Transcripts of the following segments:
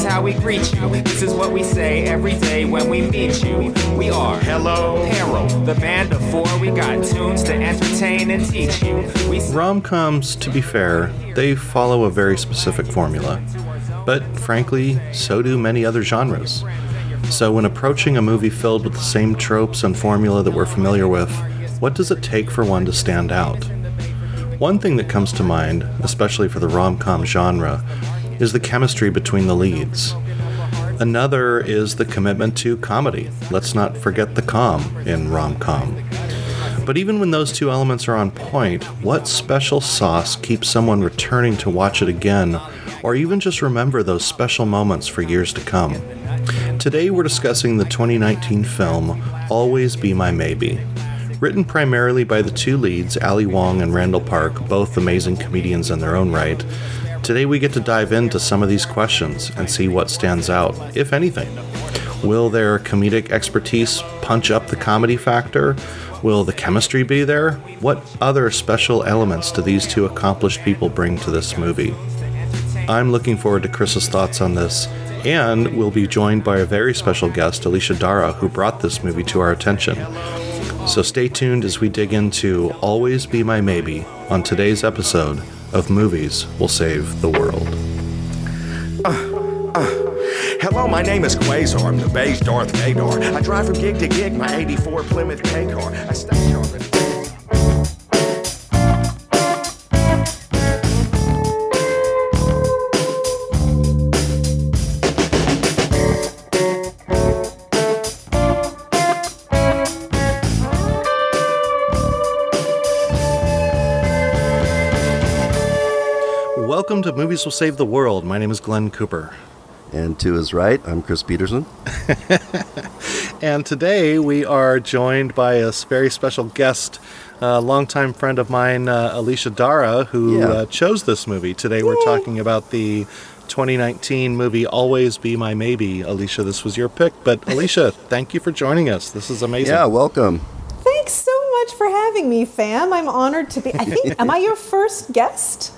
is how we greet you. This is what we say every day when we meet you. We are Hello. Harold, the band of four. We got tunes to entertain and teach you. We Rom coms, to be fair, they follow a very specific formula. But frankly, so do many other genres. So when approaching a movie filled with the same tropes and formula that we're familiar with, what does it take for one to stand out? One thing that comes to mind, especially for the rom com genre, is the chemistry between the leads. Another is the commitment to comedy. Let's not forget the com in rom com. But even when those two elements are on point, what special sauce keeps someone returning to watch it again, or even just remember those special moments for years to come? Today we're discussing the 2019 film Always Be My Maybe. Written primarily by the two leads, Ali Wong and Randall Park, both amazing comedians in their own right, today we get to dive into some of these questions and see what stands out, if anything. Will their comedic expertise punch up the comedy factor? Will the chemistry be there? What other special elements do these two accomplished people bring to this movie? I'm looking forward to Chris's thoughts on this, and we'll be joined by a very special guest, Alicia Dara, who brought this movie to our attention. So stay tuned as we dig into Always Be My Maybe on today's episode of Movies Will Save the World. Hello, my name is Quasar. I'm the beige Darth Vader. I drive from gig to gig, my 84 Plymouth K car. I stack Welcome to Movies Will Save the World. My name is Glenn Cooper. And to his right, I'm Chris Peterson. And today we are joined by a very special guest, a longtime friend of mine, uh, Alicia Dara, who Yeah. uh, chose this movie. Today we're talking about the 2019 movie Always Be My Maybe. Alicia, this was your pick, but Alicia, thank you for joining us. This is amazing. Yeah, welcome. Thanks so much for having me, fam. I'm honored to be. I think, am I your first guest?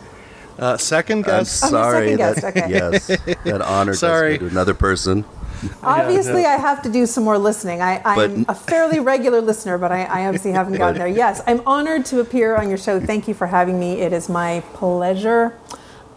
Uh, second I'm guest. I'm the sorry second that guest, okay. yes, that honor Sorry. to another person. Obviously, I have to do some more listening. I, I'm But- a fairly regular listener, but I, I obviously haven't gotten there. Yes, I'm honored to appear on your show. Thank you for having me. It is my pleasure.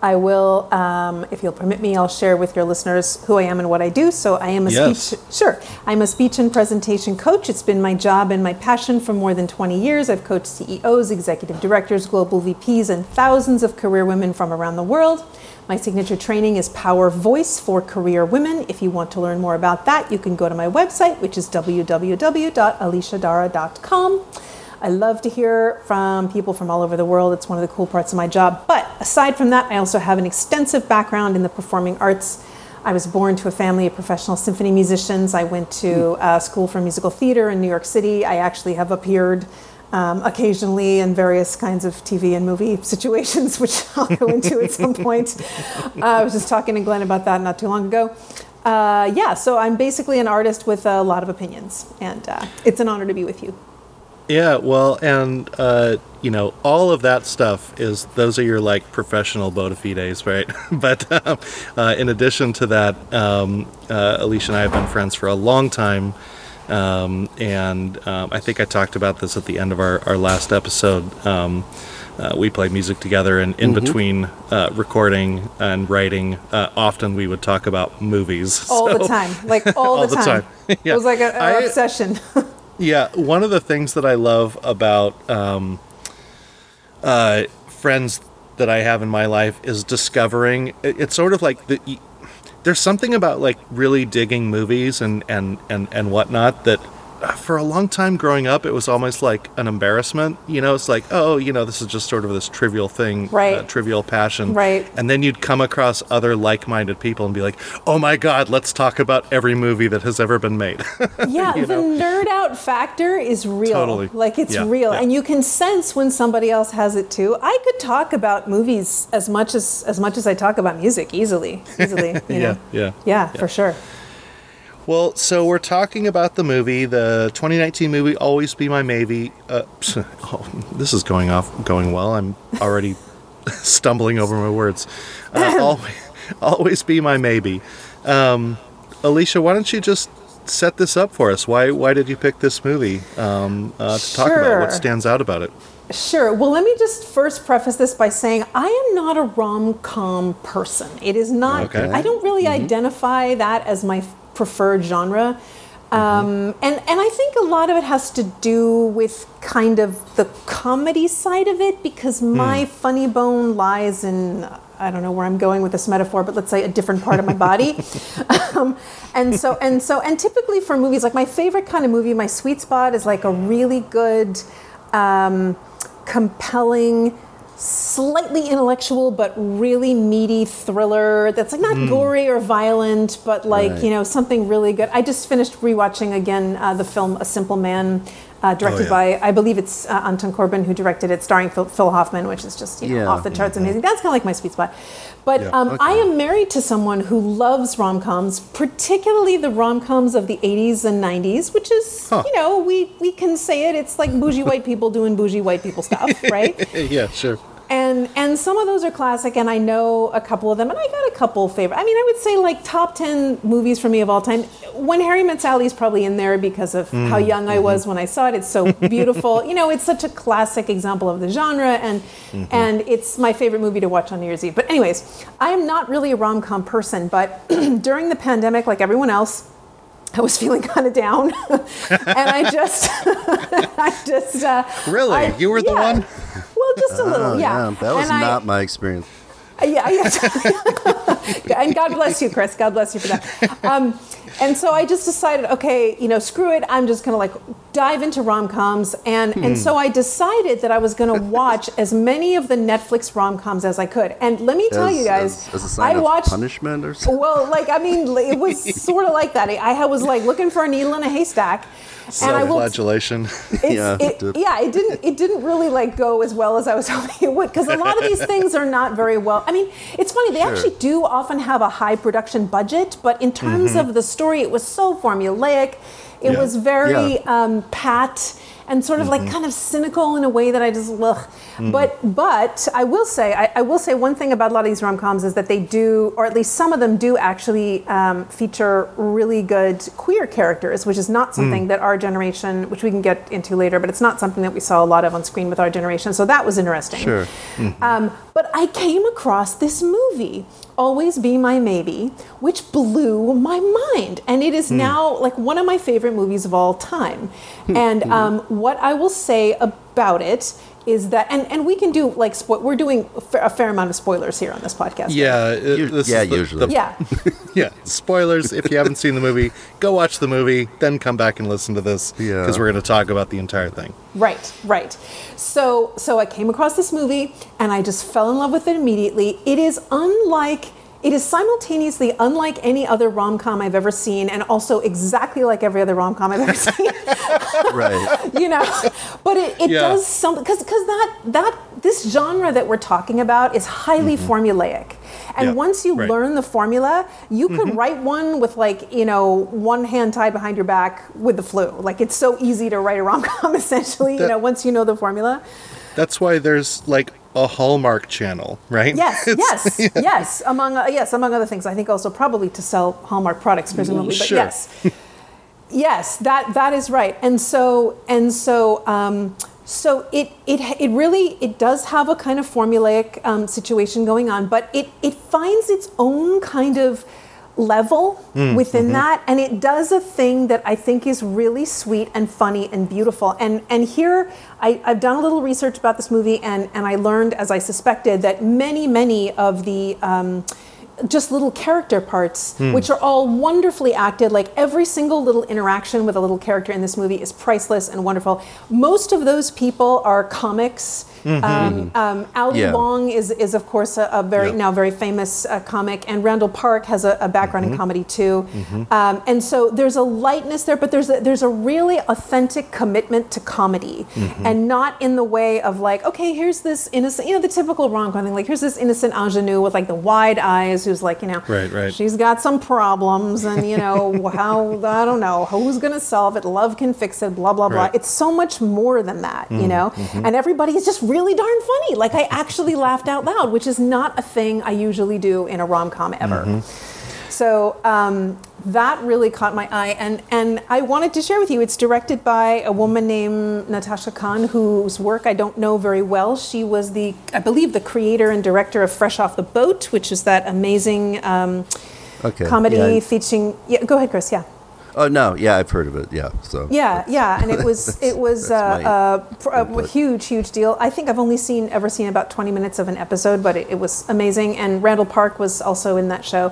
I will, um, if you'll permit me, I'll share with your listeners who I am and what I do. So I am a Yes. speech Sure. I'm a speech and presentation coach. It's been my job and my passion for more than 20 years. I've coached CEOs, executive directors, global VPs, and thousands of career women from around the world. My signature training is Power Voice for Career Women. If you want to learn more about that, you can go to my website, which is www.aliciadara.com. I love to hear from people from all over the world. It's one of the cool parts of my job. But aside from that, I also have an extensive background in the performing arts. I was born to a family of professional symphony musicians. I went to uh, school for musical theater in New York City. I actually have appeared um, occasionally in various kinds of TV and movie situations, which I'll go into at some point. Uh, I was just talking to Glenn about that not too long ago. Uh, yeah, so I'm basically an artist with a lot of opinions, and uh, it's an honor to be with you. Yeah, well, and uh, you know, all of that stuff is those are your like professional bona fides, right? but um, uh, in addition to that, um, uh, Alicia and I have been friends for a long time, um, and um, I think I talked about this at the end of our, our last episode. Um, uh, we played music together, and in between uh, recording and writing, uh, often we would talk about movies. all So- the time, like all, All the the time. time. Yeah. It was like an I- obsession. Yeah, one of the things that I love about um, uh, friends that I have in my life is discovering. It's sort of like the. There's something about like really digging movies and and and and whatnot that. Uh, For a long time growing up, it was almost like an embarrassment. You know, it's like, oh, you know, this is just sort of this trivial thing, Right. uh, trivial passion. Right. And then you'd come across other like minded people and be like, oh my God, let's talk about every movie that has ever been made. Yeah, the know? nerd out factor is real. Totally. Like it's Yeah, real, yeah. and you can sense when somebody else has it too. I could talk about movies as much as as much as I talk about music easily, easily. You yeah, know? yeah. yeah, for sure. Well, so we're talking about the movie, the 2019 movie "Always Be My Maybe." Uh, oh, this is going off, going well. I'm already stumbling over my words. Uh, always, always be my maybe. Alicia, why don't you just set this up for us? Why why did you pick this movie um, uh, to talk about? What stands out about it? Sure. Well, let me just first preface this by saying I am not a rom com person. It is not, Okay. I don't really identify that as my preferred genre. Um, and, and I think a lot of it has to do with kind of the comedy side of it because my funny bone lies in, I don't know where I'm going with this metaphor, but let's say a different part of my body. um, and so, and so, and typically for movies, like my favorite kind of movie, my sweet spot is like a really good, um, compelling, slightly intellectual but really meaty thriller that's like not gory or violent, but like Right. you know something really good. I just finished rewatching again uh, the film A Simple Man. Uh, directed yeah. by, I believe it's uh, Anton Corbijn who directed it, starring Phil, Phil Hoffman, which is just you know, Yeah. off the charts amazing. That's kind of like my sweet spot. But Yeah, um, I am married to someone who loves rom coms, particularly the rom coms of the 80s and 90s, which is, Huh. you know, we, we can say it. It's like bougie white people doing bougie white people stuff, right? yeah, sure. And and some of those are classic, and I know a couple of them, and I got a couple favorite. I mean, I would say like top 10 movies for me of all time. When Harry Met Sally is probably in there because of mm, how young I mm-hmm. was when I saw it. It's so beautiful. you know, it's such a classic example of the genre, and mm-hmm. and it's my favorite movie to watch on New Year's Eve. But anyways, I am not really a rom com person, but during the pandemic, like everyone else. I was feeling kind of down, and I just, I just, uh, Really? I- You were the yeah. one? Just a little, Oh, yeah. That was And I- not my experience. yeah, yes. and God bless you, Chris. God bless you for that. Um, and so I just decided, okay, you know, screw it. I'm just gonna like dive into rom coms, and Hmm. and so I decided that I was gonna watch as many of the Netflix rom coms as I could. And let me tell as, you guys, as, as I watched. punishment or something. Well, like I mean, it was sort of like that. I was like looking for a needle in a haystack, I Self-flagellation. it's, Yeah, it, yeah, it didn't. It didn't really like go as well as I was hoping it would because a lot of these things are not very well. I mean, it's funny. They Sure. actually do often have a high production budget, but in terms of the story, it was so formulaic. It Yeah. was very Yeah. um, pat and sort of like kind of cynical in a way that I just ugh. But but I will say I, I will say one thing about a lot of these rom coms is that they do, or at least some of them do, actually um, feature really good queer characters, which is not something that our generation, which we can get into later, but it's not something that we saw a lot of on screen with our generation. So that was interesting. Sure. Um, but I came across this movie, Always Be My Maybe, which blew my mind. And it is now like one of my favorite movies of all time. And um, what I will say about it is that, and, and we can do like, spo- we're doing a fair, a fair amount of spoilers here on this podcast. right? Yeah, uh, it- this yeah, is the- usually. the- Yeah. yeah. Spoilers. If you haven't seen the movie, go watch the movie, then come back and listen to this Yeah. because we're going to talk about the entire thing. Right, right. So so I came across this movie and I just fell in love with it immediately. It is unlike it is simultaneously unlike any other rom-com I've ever seen and also exactly like every other rom-com I've ever seen. right. you know but it, it Yeah. does something because because that that this genre that we're talking about is highly mm-hmm. formulaic and Yeah, once you right. learn the formula you could mm-hmm. write one with like you know one hand tied behind your back with the flu like it's so easy to write a rom-com essentially you know once you know the formula That's why there's like a Hallmark channel, right? yes yes yes among uh, yes among other things. I think also probably to sell hallmark products presumably but yes. Yes that that is right. And so and so um, so it, it it really it does have a kind of formulaic um, situation going on but it it finds its own kind of level mm, within mm-hmm. that and it does a thing that i think is really sweet and funny and beautiful and and here I, i've done a little research about this movie and and i learned as i suspected that many many of the um, just little character parts, mm. which are all wonderfully acted. Like every single little interaction with a little character in this movie is priceless and wonderful. Most of those people are comics. Um, um, Ali Yeah. Wong is, is of course a, a very Yeah. now very famous uh, comic, and Randall Park has a, a background in comedy too. Um, and so there's a lightness there, but there's a, there's a really authentic commitment to comedy, and not in the way of like, okay, here's this innocent, you know, the typical rom com thing. Like here's this innocent ingenue with like the wide eyes, who's like, you know, Right, right. she's got some problems, and you know how I don't know who's gonna solve it. Love can fix it. Blah blah blah. Right. It's so much more than that, you know. And everybody is just really darn funny. Like I actually laughed out loud, which is not a thing I usually do in a rom com ever. So um, that really caught my eye, and and I wanted to share with you. It's directed by a woman named Natasha Khan, whose work I don't know very well. She was the, I believe, the creator and director of Fresh Off the Boat, which is that amazing um, Okay. comedy yeah. featuring. Yeah, go ahead, Chris. Yeah. Oh no, yeah, I've heard of it. Yeah, so Yeah, yeah, and it was it was uh, that's uh, a, huge, huge deal. I think I've only seen ever seen about twenty minutes of an episode, but it, it was amazing. And Randall Park was also in that show.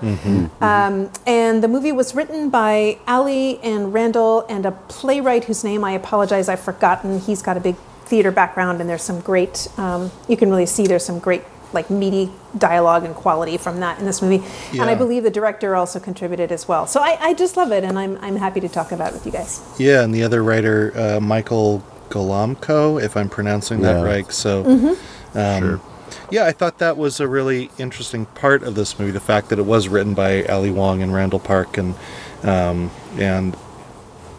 Um, and the movie was written by Ali and Randall and a playwright whose name I apologize I've forgotten. He's got a big theater background, and there's some great. Um, you can really see there's some great like meaty dialogue and quality from that in this movie. And I believe the director also contributed as well. So I, I just love it, and I'm I'm happy to talk about it with you guys. Yeah, and the other writer, uh, Michael Golamco, if I'm pronouncing that right. So, Mm-hmm. um, Sure. yeah, I thought that was a really interesting part of this movie. The fact that it was written by Ali Wong and Randall Park, and um, and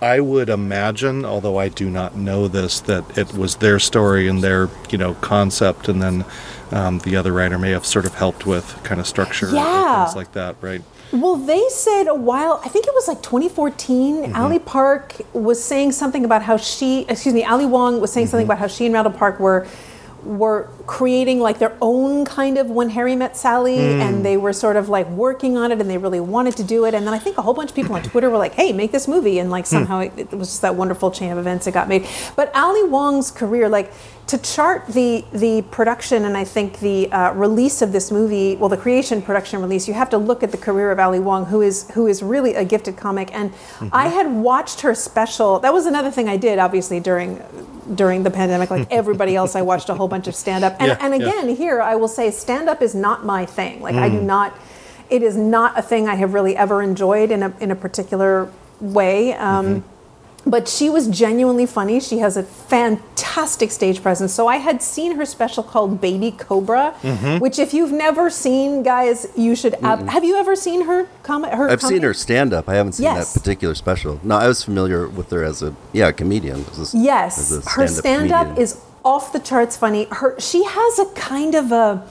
I would imagine, although I do not know this, that it was their story and their you know concept, and then um, the other writer may have sort of helped with kind of structure Yeah. and things like that, right? Well, they said a while, I think it was like 2014, mm-hmm. Ali Park was saying something about how she, excuse me, Ali Wong was saying something mm-hmm. about how she and Randall Park were were creating like their own kind of when Harry met Sally mm. and they were sort of like working on it and they really wanted to do it. And then I think a whole bunch of people on Twitter were like hey make this movie and like hmm. somehow it, it was just that wonderful chain of events that got made. But Ali Wong's career like to chart the the production and I think the uh, release of this movie, well, the creation, production, release, you have to look at the career of Ali Wong, who is who is really a gifted comic. And I had watched her special. That was another thing I did, obviously during during the pandemic, like everybody else. I watched a whole bunch of stand up. And, Yeah, and yeah. again, here I will say, stand up is not my thing. Like I do not. It is not a thing I have really ever enjoyed in a in a particular way. Um, but she was genuinely funny. She has a fantastic stage presence. So I had seen her special called Baby Cobra, which if you've never seen, guys, you should. Ab- have you ever seen her comment? Her I've seen her stand up. I haven't seen Yes. that particular special. No, I was familiar with her as a yeah comedian. As a- Yes, as a her stand-up stand-up is off the charts funny. Her she has a kind of a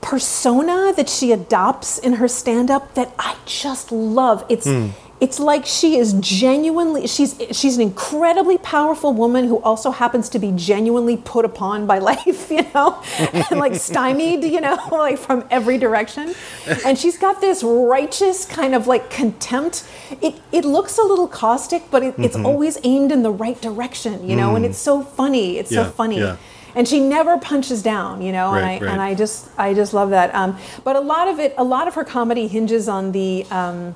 persona that she adopts in her stand-up that I just love. It's Hmm. It's like she is genuinely she's she's an incredibly powerful woman who also happens to be genuinely put upon by life, you know, and like stymied, you know, like from every direction. And she's got this righteous kind of like contempt. It it looks a little caustic, but it, it's always aimed in the right direction, you know, and it's so funny. It's Yeah, so funny. yeah. And she never punches down, you know, Right, and I right. and I just I just love that. Um, but a lot of it, a lot of her comedy hinges on the um,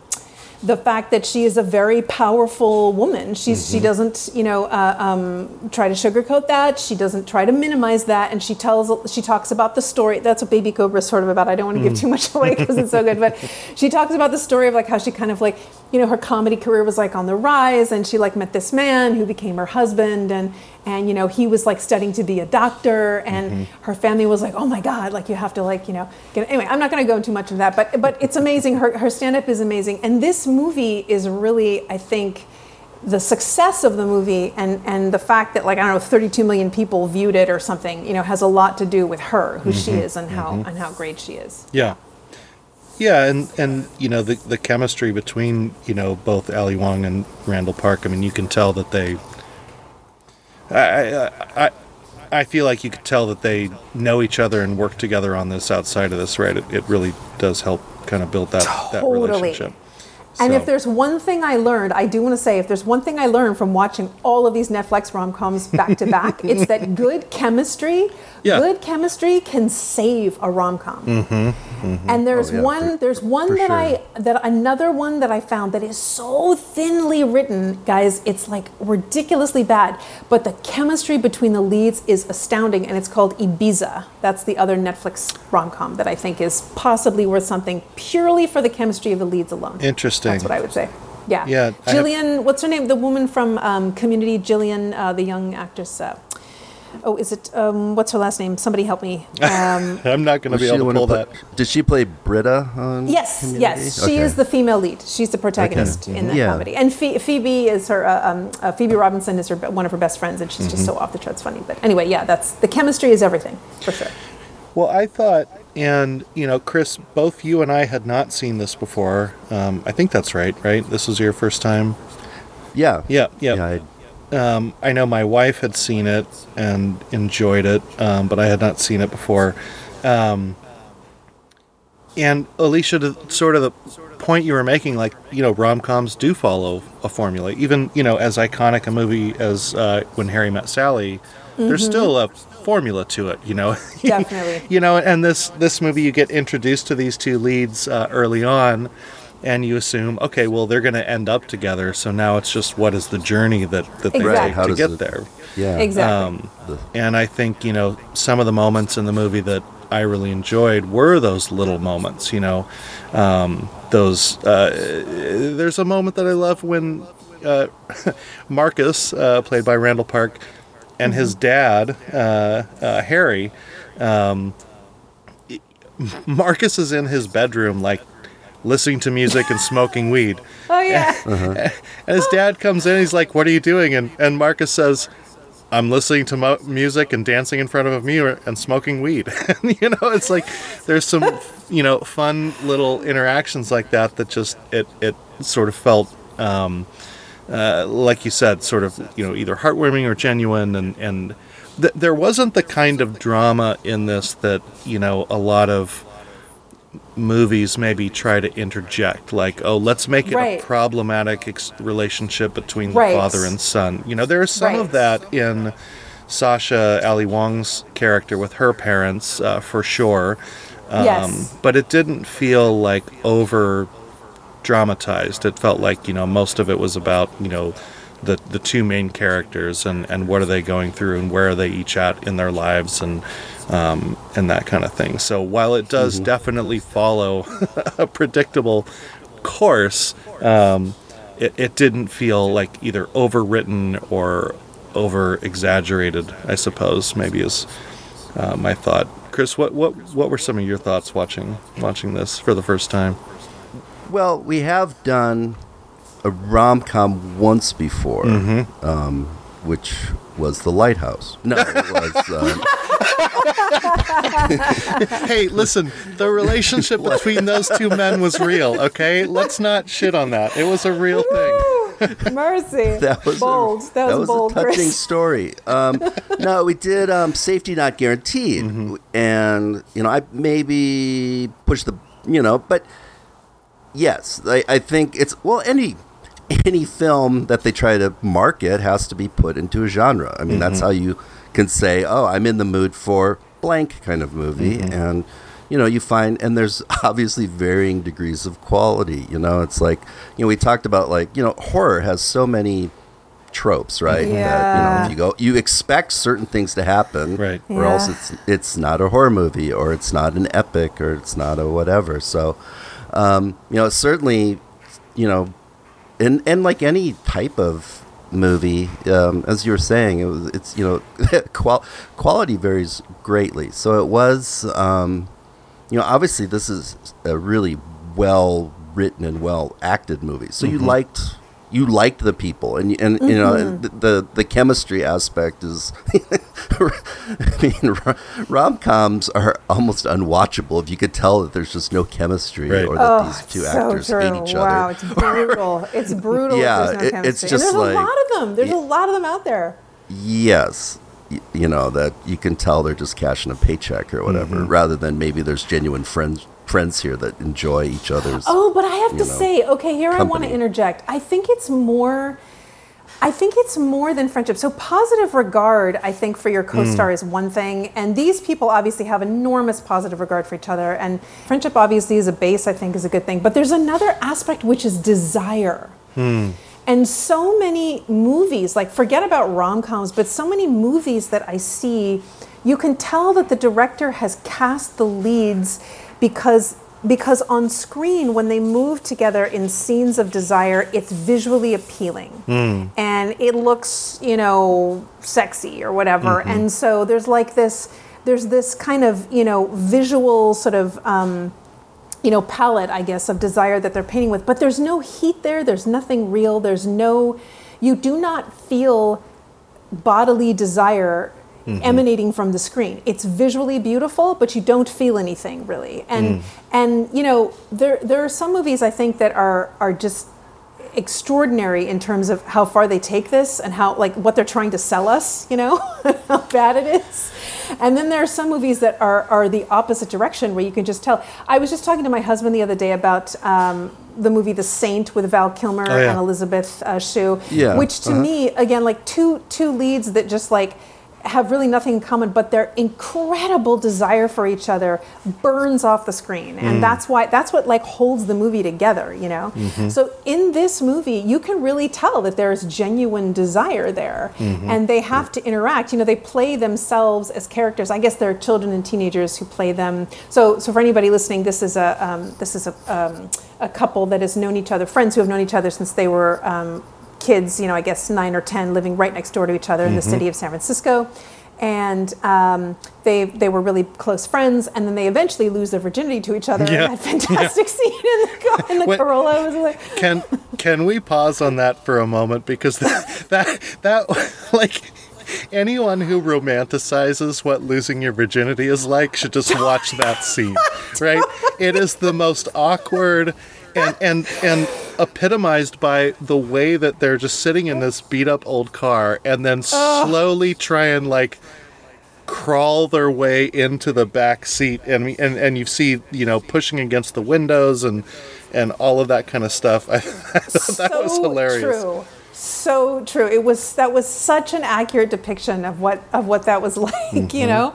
the fact that she is a very powerful woman. She's Mm-hmm. she doesn't you know uh, um, try to sugarcoat that. She doesn't try to minimize that, and she tells she talks about the story. That's what Baby Cobra is sort of about. I don't want to Mm. give too much away because it's so good, but she talks about the story of like how she kind of like you know her comedy career was like on the rise, and she like met this man who became her husband, and and you know he was like studying to be a doctor, and Mm-hmm. her family was like, oh my god, like you have to like you know get anyway. I'm not going to go into much of that, but but it's amazing. Her her stand up is amazing, and this movie is really I think the success of the movie and and the fact that like I don't know 32 million people viewed it or something you know has a lot to do with her who she is and how and how great she is. Yeah. Yeah, and, and you know the the chemistry between you know both Ali Wong and Randall Park. I mean, you can tell that they. I I I, feel like you could tell that they know each other and work together on this outside of this, right? It, it really does help kind of build that that relationship. And So- if there's one thing I learned, I do want to say, if there's one thing I learned from watching all of these Netflix rom coms back to back, it's that good chemistry, Yeah. good chemistry can save a rom com. Mm-hmm. And there's Oh, yeah, one, for- there's one that sure. I, that another one that I found that is so thinly written, guys. It's like ridiculously bad, but the chemistry between the leads is astounding, and it's called Ibiza. That's the other Netflix rom com that I think is possibly worth something purely for the chemistry of the leads alone. Interesting. That's what I would say. Yeah. Yeah, I have- Gillian, what's her name? The woman from um, Community, Gillian, uh, the young actress. Uh, oh, is it? Um, what's her last name? Somebody help me. Um, I'm not going to Was be she the able one to who pull that. played- Did she play Britta on? yes, Community? yes. She Okay. is the female lead. She's the protagonist in that Yeah. comedy. And Phe- Phoebe is her. Uh, um, uh, Phoebe Robinson is her one of her best friends, and she's just Mm-hmm. so off the charts funny. But anyway, yeah, that's the chemistry is everything for sure. Well, I thought and you know, Chris, both you and I had not seen this before. Um, I think that's right, right? This was your first time. Yeah. Yeah, yeah. Yeah. I, Um, I know my wife had seen it and enjoyed it, um, but I had not seen it before. Um, and Alicia, to sort of the point you were making, like you know, rom coms do follow a formula. Even you know, as iconic a movie as uh, When Harry Met Sally, there's still a formula to it. You know, Definitely. you know, and this this movie, you get introduced to these two leads uh, early on, and you assume, okay, well, they're going to end up together. So now it's just what is the journey that that they Exactly. take How to does get it- there. yeah. Exactly. Um, and I think you know some of the moments in the movie that I really enjoyed were those little moments. You know, um, those. Uh, there's a moment that I love when uh, Marcus, uh, played by Randall Park, and his dad, uh, uh, Harry. Um, Marcus is in his bedroom, like listening to music and smoking weed. oh yeah. And his dad comes in. He's like, "What are you doing?" And and Marcus says, "I'm listening to mo- music and dancing in front of a mirror and smoking weed." and, you know, it's like there's some you know fun little interactions like that that just it it sort of felt. Um, uh, like you said, sort of you know either heartwarming or genuine, and and th- there wasn't the kind of drama in this that you know a lot of movies maybe try to interject like oh let's make it Right. a problematic ex- relationship between the Right. father and son you know there is some of that in sasha ali wong's character with her parents uh, for sure um, Yes. but it didn't feel like over dramatized it felt like you know most of it was about you know the the two main characters and and what are they going through and where are they each at in their lives and um, and that kind of thing. So while it does definitely follow a predictable course, um, it, it didn't feel like either overwritten or over exaggerated. I suppose maybe is uh, my thought. Chris, what, what what were some of your thoughts watching watching this for the first time? Well, we have done a rom com once before, Mm-hmm. um, which was The Lighthouse. No, it was. Um, hey, listen, the relationship between those two men was real. Okay, let's not shit on that. It was a real thing. Mercy. that was bold. A, that, was, bold, a touching Chris. story. Um, no, we did um, safety not guaranteed, Mm-hmm. and you know I maybe pushed the you know, but yes, I, I think it's well any any film that they try to market has to be put into a genre. I mean, that's mm-hmm. how you can say, oh, I'm in the mood for blank kind of movie, mm-hmm. and you know, you find, and there's obviously varying degrees of quality. You know, it's like you know we talked about like you know horror has so many tropes, right? That, you know, if you go, you expect certain things to happen, Right. Or else it's it's not a horror movie, or it's not an epic, or it's not a whatever. So, um, you know, certainly, you know, and and like any type of movie, um, as you were saying, it was it's you know, qual- quality varies greatly. So it was, um, you know, obviously this is a really well written and well acted movie. So you liked. You liked the people, and and you know the, the the chemistry aspect is. I mean, rom coms are almost unwatchable if you could tell that there's just no chemistry Right. or that Oh, these two so actors true. hate each wow, other. it's brutal. It's brutal. Yeah, there's no it- chemistry. it's and just there's like- a lot of them. There's Yeah. a lot of them out there. Yes. You know, that you can tell they're just cashing a paycheck or whatever, Mm-hmm. rather than maybe there's genuine friends friends here that enjoy each other's. Oh, but I have to know, say, okay, here I want to interject. I think it's more. I think it's more than friendship. So positive regard, I think, for your co-star mm. is one thing, and these people obviously have enormous positive regard for each other, and friendship obviously is a base. I think is a good thing, but there's another aspect which is desire. Hmm. And so many movies, like forget about rom coms, but so many movies that I see, you can tell that the director has cast the leads because because on screen when they move together in scenes of desire it's visually appealing. And it looks you know sexy or whatever. And so there's like this there's this kind of you know visual sort of um, you know palette i guess of desire that they're painting with. But there's no heat there. There's nothing real. There's no you do not feel bodily desire emanating from the screen. It's visually beautiful, but you don't feel anything really. And and you know there there are some movies I think that are are just extraordinary in terms of how far they take this and how like what they're trying to sell us. You know how bad it is. And then there are some movies that are, are the opposite direction where you can just tell. I was just talking to my husband the other day about um, the movie The Saint with Val Kilmer Oh, yeah. and Elizabeth uh, Shue, Yeah, which to uh-huh. me, again, like two two leads that just like have really nothing in common, but their incredible desire for each other burns off the screen, Mm. and that's why that's what like holds the movie together, you know. Mm-hmm. So in this movie, you can really tell that there is genuine desire there, Mm-hmm. and they have to interact. You know, they play themselves as characters. I guess there are children and teenagers who play them. So, so for anybody listening, this is a um, this is a um, a couple that has known each other, friends who have known each other since they were. Um, kids, you know, I guess nine or ten, living right next door to each other in the Mm-hmm. city of San Francisco, and um, they they were really close friends, and then they eventually lose their virginity to each other. Yeah. in that fantastic scene in the, in the Wait. Corolla. Was like, Can can we pause on that for a moment because that that, that like anyone who romanticizes what losing your virginity is like should just watch that scene, right? It is the most awkward and and and epitomized by the way that they're just sitting in this beat up old car and then slowly try and like crawl their way into the back seat. And and and you see you know pushing against the windows and and all of that kind of stuff. I, that was hilarious. True. So true. It was that was such an accurate depiction of what of what that was like, Mm-hmm. you know.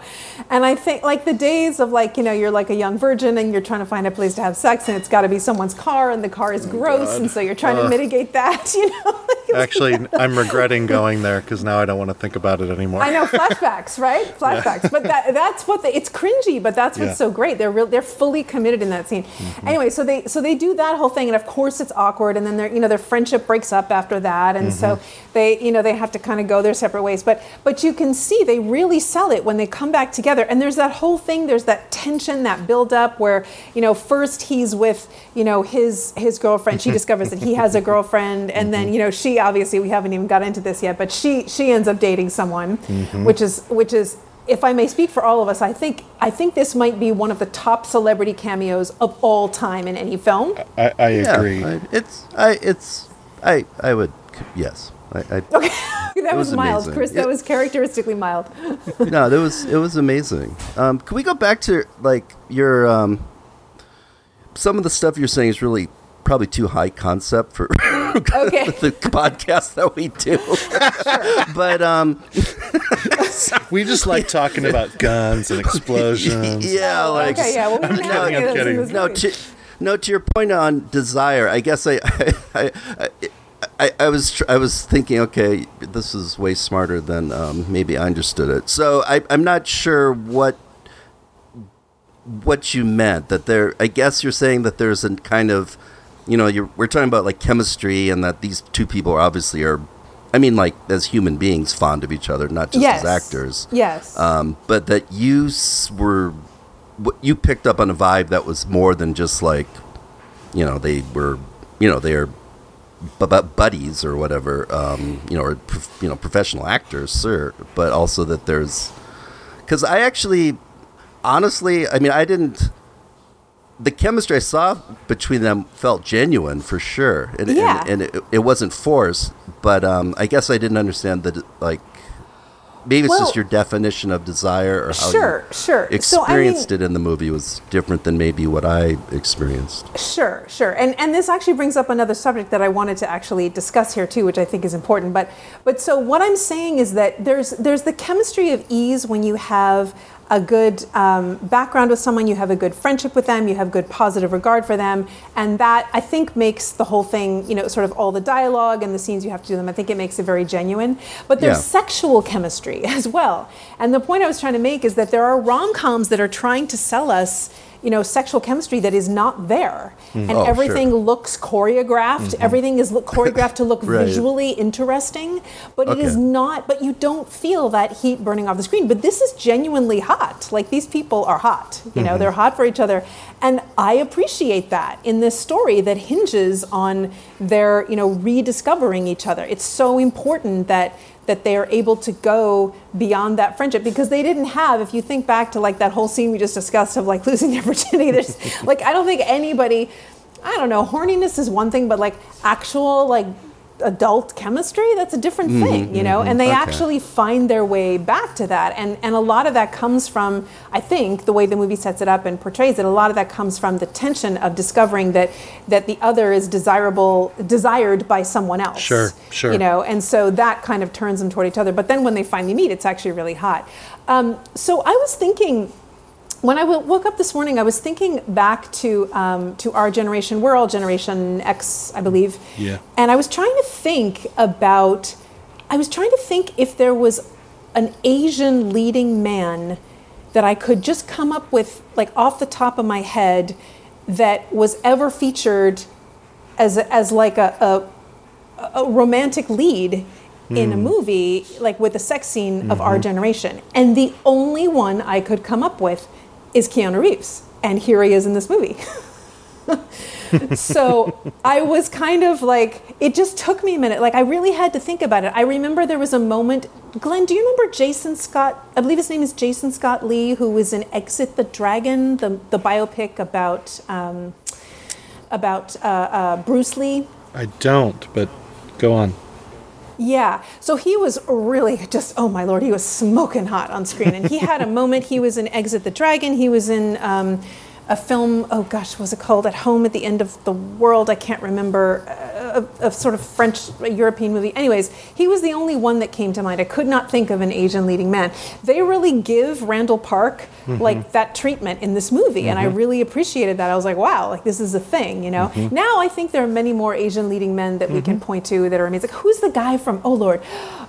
And I think like the days of like you know you're like a young virgin and you're trying to find a place to have sex and it's got to be someone's car and the car Oh is gross and so you're trying to mitigate that, you know. actually i'm regretting going there because now i don't want to think about it anymore I know flashbacks, right? Flashbacks, but that, that's what they, it's cringy, but that's what's Yeah. so great. They're real, they're fully committed in that scene. Anyway, so they so they do that whole thing, and of course it's awkward, and then their you know their friendship breaks up after that, and so mm-hmm. they you know they have to kind of go their separate ways. But but you can see they really sell it when they come back together, and there's that whole thing. There's that tension, that build up where you know first he's with you know his his girlfriend. She discovers that he has a girlfriend, and then mm-hmm. you know she obviously we haven't even got into this yet, but she she ends up dating someone, mm-hmm. which is which is if I may speak for all of us, I think I think this might be one of the top celebrity cameos of all time in any film. i, I Yeah, agree I, it's I it's I I would yes. I, I Okay, that was, was mild, amazing. Chris. Yeah. That was characteristically mild. no, that was it was amazing. Um, can we go back to like your um, some of the stuff you're saying is really probably too high concept for Okay. the podcast that we do. but um, we just like talking about guns and explosions yeah, like okay, yeah. Well, we didn't kidding, I'm of those in kidding. no, to, no. To your point on desire, I guess I, I, I, I, I was, tr- I was thinking, okay, this is way smarter than um, maybe I understood it. So I, I'm not sure what, what you meant. That there, I guess you're saying that there's a kind of, you know, you're, we're talking about like chemistry, and that these two people obviously are, I mean, like as human beings, fond of each other, not just yes. as actors Yes. um, but that you were you picked up on a vibe that was more than just like you know they were you know they're bu- bu- buddies or whatever um, you know or prof- you know professional actors sir but also that there's because I actually honestly I mean I didn't the chemistry I saw between them felt genuine for sure and, and- Yeah. and, it, it wasn't forced but um, I guess I didn't understand that like maybe it's Well- just your definition of desire or how Sure, you sure. So, I mean- experienced it in the movie was different than maybe what I experienced. Sure, sure. And and this actually brings up another subject that I wanted to actually discuss here too, which I think is important. But but so what I'm saying is that there's there's the chemistry of ease when you have a good um, background with someone, you have a good friendship with them, you have good positive regard for them, and that I think makes the whole thing, you know, sort of all the dialogue and the scenes you have to do them. I think it makes it very genuine. But there's Yeah. sexual chemistry as well. And the point I was trying to make is that there are rom coms that are trying to sell us you know, sexual chemistry that is not there, mm-hmm. and Oh, sure. everything looks choreographed. Mm-hmm. Everything is look, choreographed to look Right. visually interesting, but it is not. But you don't feel that heat burning off the screen. But this is genuinely hot. Like these people are hot. You know, mm-hmm. they're hot for each other, and I appreciate that in this story that hinges on their, you know, rediscovering each other. It's so important that that they are able to go beyond that friendship. Because they didn't have if you think back to like that whole scene we just discussed of like losing their virginity there's like i don't think anybody i don't know horniness is one thing but like actual like adult chemistry that's a different thing you know? And they Okay. actually find their way back to that. And and a lot of that comes from i think the way the movie sets it up and portrays it a lot of that comes from the tension of discovering that that the other is desirable desired by someone else Sure, sure. you know? And so that kind of turns them toward each other. But then when they finally meet it's actually really hot. Um, so i was thinking when I w- woke up this morning, I was thinking back to um, to our generation. We're all Generation X, I mm. believe. Yeah. And I was trying to think about. I was trying to think if there was an Asian leading man that I could just come up with, like off the top of my head, that was ever featured as a, as like a, a a romantic lead in a hmm. movie, like with a sex scene of our mm-hmm. generation. And the only one I could come up with is Keanu Reeves. And here he is in this movie. so I was kind of like, it just took me a minute. Like, I really had to think about it. I remember there was a moment. Glenn, do you remember Jason Scott? I believe his name is Jason Scott Lee, who was in Exit the Dragon, the, the biopic about, um, about uh, uh, Bruce Lee. I don't, but go on. Yeah. So he was really just, oh my lord, he was smoking hot on screen. And he had a moment, he was in Exit the Dragon, he was in um, a film, oh gosh, was it called? At Home at the End of the World, I can't remember, a, a sort of French European movie. Anyways, he was the only one that came to mind. I could not think of an Asian leading man. They really give Randall Park mm-hmm. like that treatment in this movie. And I mm-hmm. really appreciated that. I was like, wow, like this is a thing, you know? Mm-hmm. Now I think there are many more Asian leading men that we can point to that are amazing. Like, who's the guy from, oh Lord,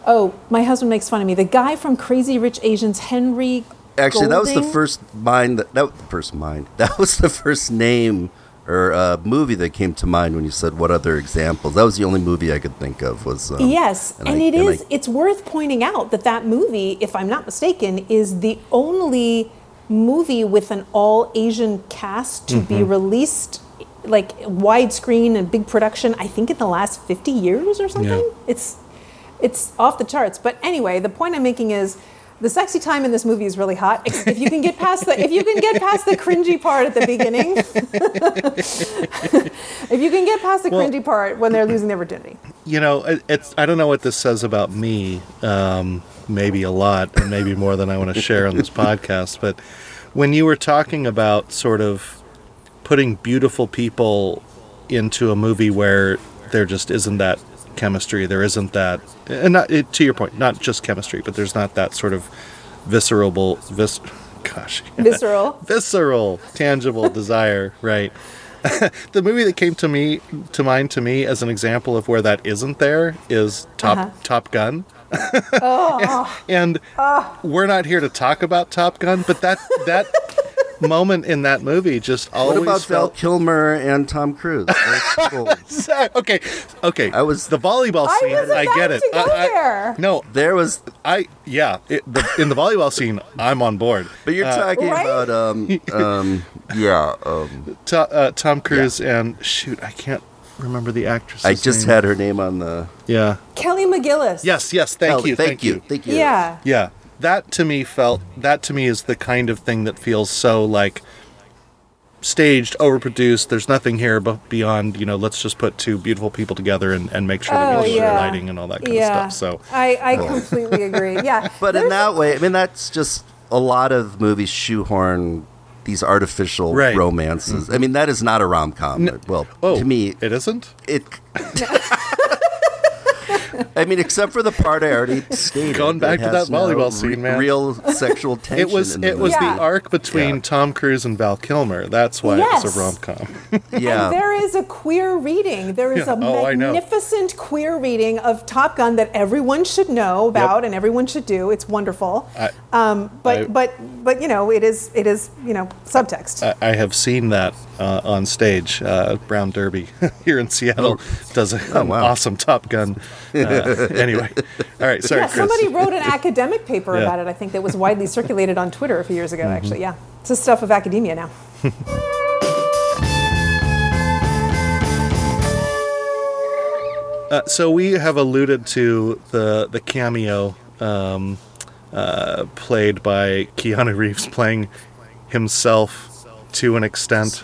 oh, my husband makes fun of me. The guy from Crazy Rich Asians, Henry. Actually, that was the first mind that, that first mind. That was the first name or a movie that came to mind when you said what other examples. That was the only movie I could think of. Was um, Yes, and, I- it and I- it's worth pointing out that that movie, if I'm not mistaken, is the only movie with an all Asian cast to be released, like widescreen and big production. I think in the last 50 years or something. Yeah. It's it's off the charts. But anyway, the point I'm making is. The sexy time in this movie is really hot. If you can get past the if you can get past the cringy part at the beginning, if you can get past the Well- cringy part when they're losing their virginity, you know, it- it's I don't know what this says about me. Um, maybe a lot, and maybe more than I want to share on this podcast. But when you were talking about sort of putting beautiful people into a movie where there just isn't that chemistry, there isn't that, and not it, to your point, not just chemistry, but there's not that sort of visceral, vis, gosh, visceral. visceral, tangible desire, right? the movie that came to me to mind to me as an example of where that isn't there is Top Uh-huh. Top Gun. and we're not here to talk about Top Gun, but that that moment in that movie just What always about Val felt Kilmer and Tom Cruise? That's cool. okay, okay. I was- the volleyball I scene. was I get it. to go I- I- there. no, There was, I yeah. It, the, in the volleyball scene, I'm on board. but you're talking Right? about, um, um, yeah. Um, To, uh, Tom Cruise and shoot, I can't remember the actress. I just had her name on the. yeah. Kelly McGillis. Yes, yes. Thank Oh, you. Thank, you. Thank you. Yeah. Yeah, that to me felt that to me is the kind of thing that feels so like staged, overproduced. There's nothing here but beyond you know. Let's just put two beautiful people together and, and make sure that Oh we yeah. lighting and all that kind yeah. of stuff. So I, I completely agree. Yeah. But in There's- that way, I mean, that's just a lot of movies shoehorn these artificial Right. romances. Mm. I mean, that is not a rom com. well, oh, to me, it isn't. it. I mean, except for the part I already stated. Going back to that volleyball no scene, man. Real sexual tension. It was in the it was movie. Yeah. the arc between Yeah. Tom Cruise and Val Kilmer. That's why it was a rom com. yeah. And there is a queer reading. There is Yeah. a Oh, magnificent queer reading of Top Gun that everyone should know about and everyone should do. It's wonderful. I- um, but I- but but you know it is it is you know subtext. I, I have seen that uh, on stage. Uh, Brown Derby here in Seattle does a, an wow. awesome Top Gun. Uh, anyway, all right. Sorry, yeah, Chris. somebody wrote an academic paper Yeah. Mm-hmm. about it. I think that was widely circulated on Twitter a few years ago. Actually, yeah, it's the stuff of academia now. Uh, so we have alluded to the the cameo um, uh, played by Keanu Reeves playing himself to an extent.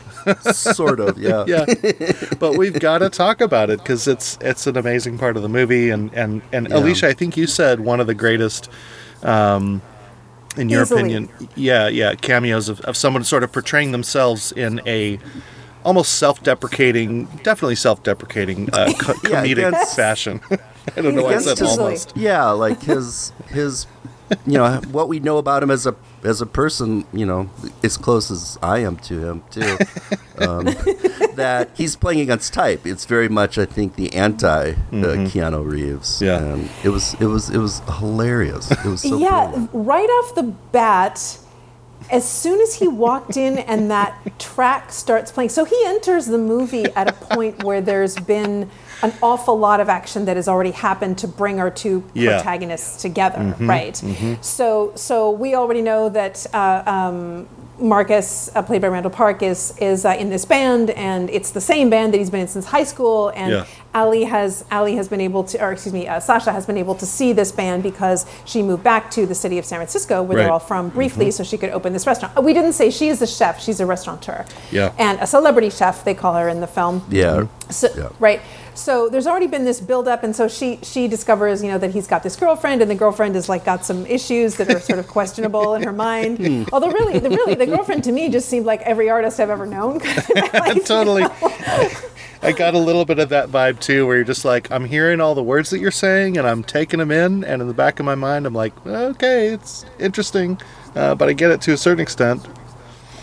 Sort of, yeah. yeah, but we've got to talk about it because it's it's an amazing part of the movie. And and and Yeah. Alicia, I think you said one of the greatest. Um, in your Easily. opinion, yeah, yeah, cameos of, of someone sort of portraying themselves in a almost self-deprecating, definitely self-deprecating uh, co- Yeah, comedic against- fashion. I don't know why I Against said his- almost. Yeah, like his his you know what we know about him as a as a person, you know, as close as I am to him too. Um, that he's playing against type. It's very much, I think, the anti uh, Keanu Reeves. Mm-hmm. Yeah. and it was it was it was hilarious. It was so yeah, brilliant. right off the bat, as soon as he walked in and that track starts playing, so he enters the movie at a point where there's been an awful lot of action that has already happened to bring our two Yeah. protagonists together, right? So, so we already know that. Uh, um, Marcus, uh, played by Randall Park, is is uh, in this band, and it's the same band that he's been in since high school. And Yeah. Ali has Ali has been able to, or excuse me, uh, Sasha has been able to see this band because she moved back to the city of San Francisco, where Right. they're all from, briefly, so she could open this restaurant. Uh, We didn't say she is a chef; she's a restaurateur, Yeah. and a celebrity chef. They call her in the film. Yeah, So, yeah. Right. So there's already been this build up, and so she she discovers, you know, that he's got this girlfriend, and the girlfriend has like got some issues that are sort of questionable in her mind. Hmm. Although really, the really the girlfriend to me just seemed like every artist I've ever known. life, you totally. know? I got a little bit of that vibe too, where you're just like, I'm hearing all the words that you're saying, and I'm taking them in, and in the back of my mind, I'm like, okay, it's interesting, uh, but I get it to a certain extent.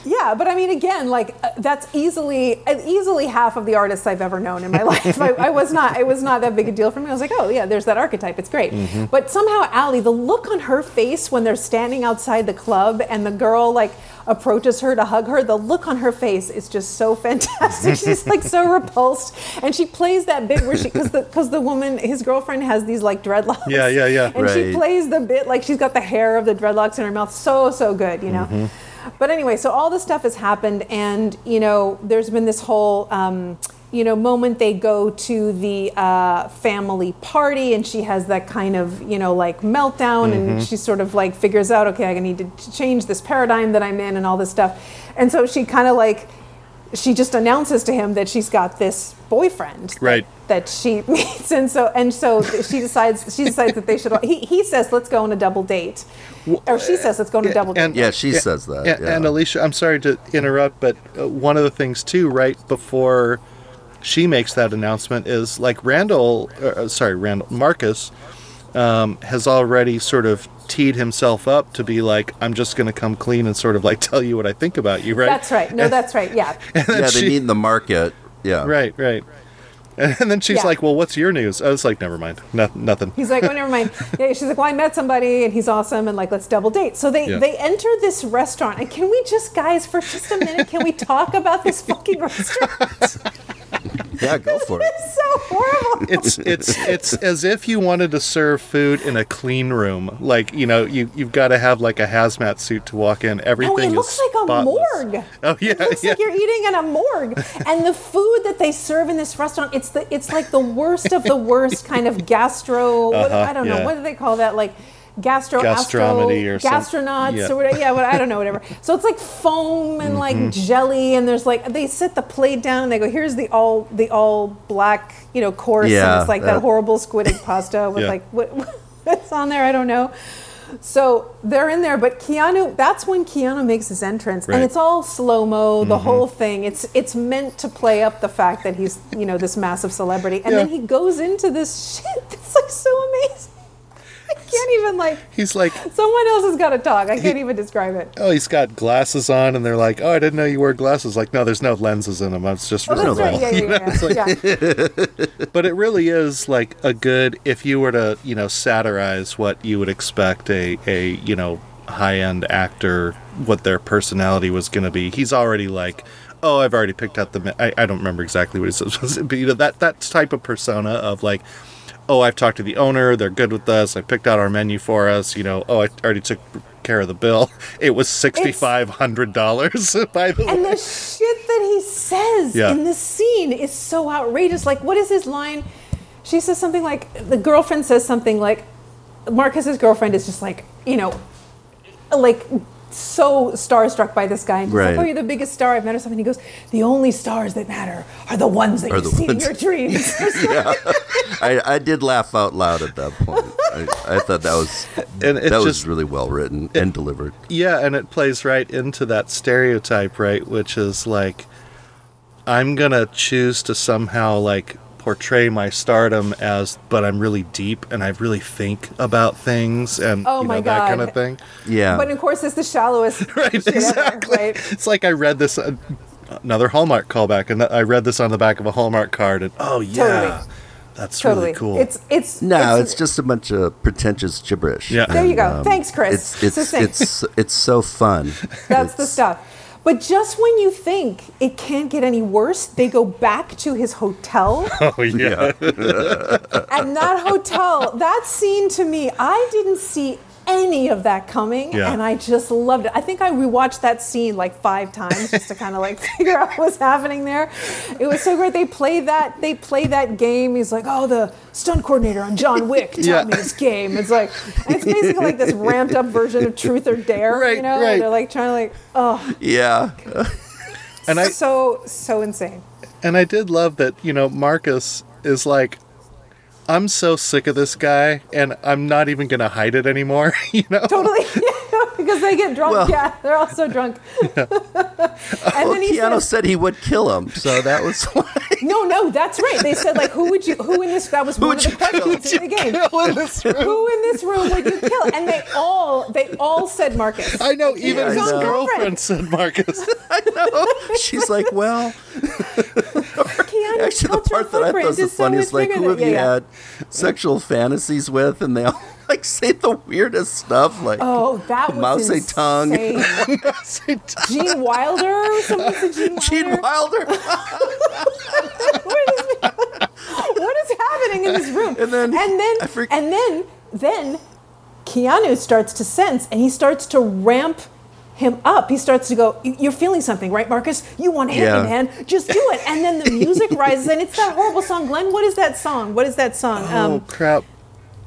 Yeah, but I mean, again, like uh, that's easily uh, easily half of the artists I've ever known in my life. I, I was not it was not that big a deal for me. I was like, oh yeah, there's that archetype. It's great. Mm-hmm. But somehow, Ali, the look on her face when they're standing outside the club and the girl like approaches her to hug her, the look on her face is just so fantastic. She's like so repulsed, and she plays that bit where she because the because the woman his girlfriend has these like dreadlocks. Yeah, yeah, yeah. And she plays the bit like she's got the hair of the dreadlocks in her mouth. So so good, you know. Mm-hmm. But anyway, so all this stuff has happened, and you know, there's been this whole. Um, you know, moment they go to the uh, family party, and she has that kind of, you know, like meltdown, Mm-hmm. and she sort of like figures out, okay, I need to to change this paradigm that I'm in, and all this stuff. And so she kind of like, she just announces to him that she's got this boyfriend, Right. that she meets and so and so she decides she decides that they should he, he says let's go on a double date or she says let's go on a double date and- Yeah, she says that. And, yeah. and Alicia, I'm sorry to interrupt, but uh, one of the things too, right before she makes that announcement, is like Randall, uh, sorry, Randall Marcus um, has already sort of teed himself up to be like, I'm just going to come clean and sort of like tell you what I think about you, right? that's right no that's right yeah yeah, they she- meet in the market. Yeah, Right, right. And then she's Yeah. like, "Well, what's your news?" I was like, "Never mind, no, nothing." he's like oh never mind yeah she's like well i met somebody and he's awesome and like let's double date so they Yeah. they enter this restaurant and can we just guys for just a minute can we talk about this fucking restaurant yeah, go for it. it's so horrible it's it's it's as if you wanted to serve food in a clean room. Like you know, you you've got to have like a hazmat suit to walk in. Everything Oh, it is looks like a spotless. morgue. Oh yeah, It looks yeah. like you're eating in a morgue. And the food that they serve in this restaurant, it's the it's like the worst of the worst kind of gastro. Uh-huh, I don't know what do they call that? Like gastro Gastromedy or gastronauts yeah. or whatever. Yeah, what, I don't know, whatever. So it's like foam and Mm-hmm. like jelly, and there's like they set the plate down and they go, "Here's the all the all black you know course." Yeah, and it's like that that- horrible squid egg pasta with Yeah. like what what's on there? I don't know. So they're in there, but Keanu, that's when Keanu makes his entrance. Right. And it's all slow mo, the whole thing. It's it's meant to play up the fact that he's, you know, this massive celebrity. And then he goes into this shit It's like so amazing. I can't even like He's like, someone else has got to talk. I can't even describe it. oh, he's got glasses on, and they're like, oh, I didn't know you wear glasses. Like, no, there's no lenses in them. It's just Oh, that's right. Yeah, yeah, yeah. But it really is like a good. If you were to, you know, satirize what you would expect a a you know high end actor, what their personality was going to be. He's already like. Oh, I've already picked out the. I, I don't remember exactly what he says, but you know that that type of persona of like, oh, I've talked to the owner. They're good with us. I picked out our menu for us. You know, oh, I already took care of the bill. It was sixty five hundred dollars. By the And way, and the shit that he says Yeah. in this scene is so outrageous. Like, what is his line? she says something like the girlfriend says something like Marcus's girlfriend is just like you know, like so starstruck by this guy. And she's Right. like, "Oh, you're the biggest star I've met," or something. He goes, "The only stars that matter are the ones that Are you the see in your dreams." I, I did laugh out loud at that point. I, I thought that was And it that was just- really well written and delivered. Yeah, and it plays right into that stereotype, right? Which is like, I'm gonna choose to somehow like portray my stardom as, but I'm really deep and I really think about things and Oh you know, my that kind of thing. Yeah. But of course, it's the shallowest Right, shit ever, exactly. right? It's like I read this uh, another Hallmark callback, and I read this on the back of a Hallmark card, and oh yeah, Totally. that's Totally. really cool. It's it's no, it's, just a bunch of pretentious gibberish. Yeah. There you go. And, Thanks, Chris. It's it's Succinct. it's it's so fun. That's the stuff. But just when you think it can't get any worse, they go back to his hotel. oh yeah. and that hotel, that scene to me, I didn't see any of that coming, Yeah. and I just loved it. I think I rewatched that scene like five times just to kind of like figure out what's happening there. It was so great. They play that. They play that game. He's like, "Oh, the stunt coordinator on John Wick taught Yeah. me this game." It's like, it's basically like this ramped up version of Truth or Dare. Right, you know, right. they're like trying to like, oh, Yeah. and I so so insane. and I did love that you know Marcus is like. I'm so sick of this guy, and I'm not even gonna hide it anymore. You know, Totally, because they get drunk. Well- yeah, they're all so drunk. and Well, then he Keanu says, said he would kill him, so that was like, "No, no, that's right." They said like, "Who would you? Who in this?" That was one of the you kill? questions in the game. Who in this room would you kill? And they all, they all said Marcus. I know. Even I his know. girlfriend said Marcus. I know. She's like, well, Actually, the part that I thought was the so funniest, much like, who have you yeah, yeah. had sexual fantasies with, and they all like say the weirdest stuff, like Oh, that was Mao Zedong. Gene Wilder someone said Gene Wilder. Gene Wilder. what, is, what is happening in this room? And then- and then, freak- and then, then, Keanu starts to sense, and he starts to ramp him up. He starts to go, "You- "You're feeling something, right, Marcus? You want to hit Yeah. me, man? Just do it." And then the music rises, and it's that horrible song. Glenn, what is that song? What is that song? oh um, crap!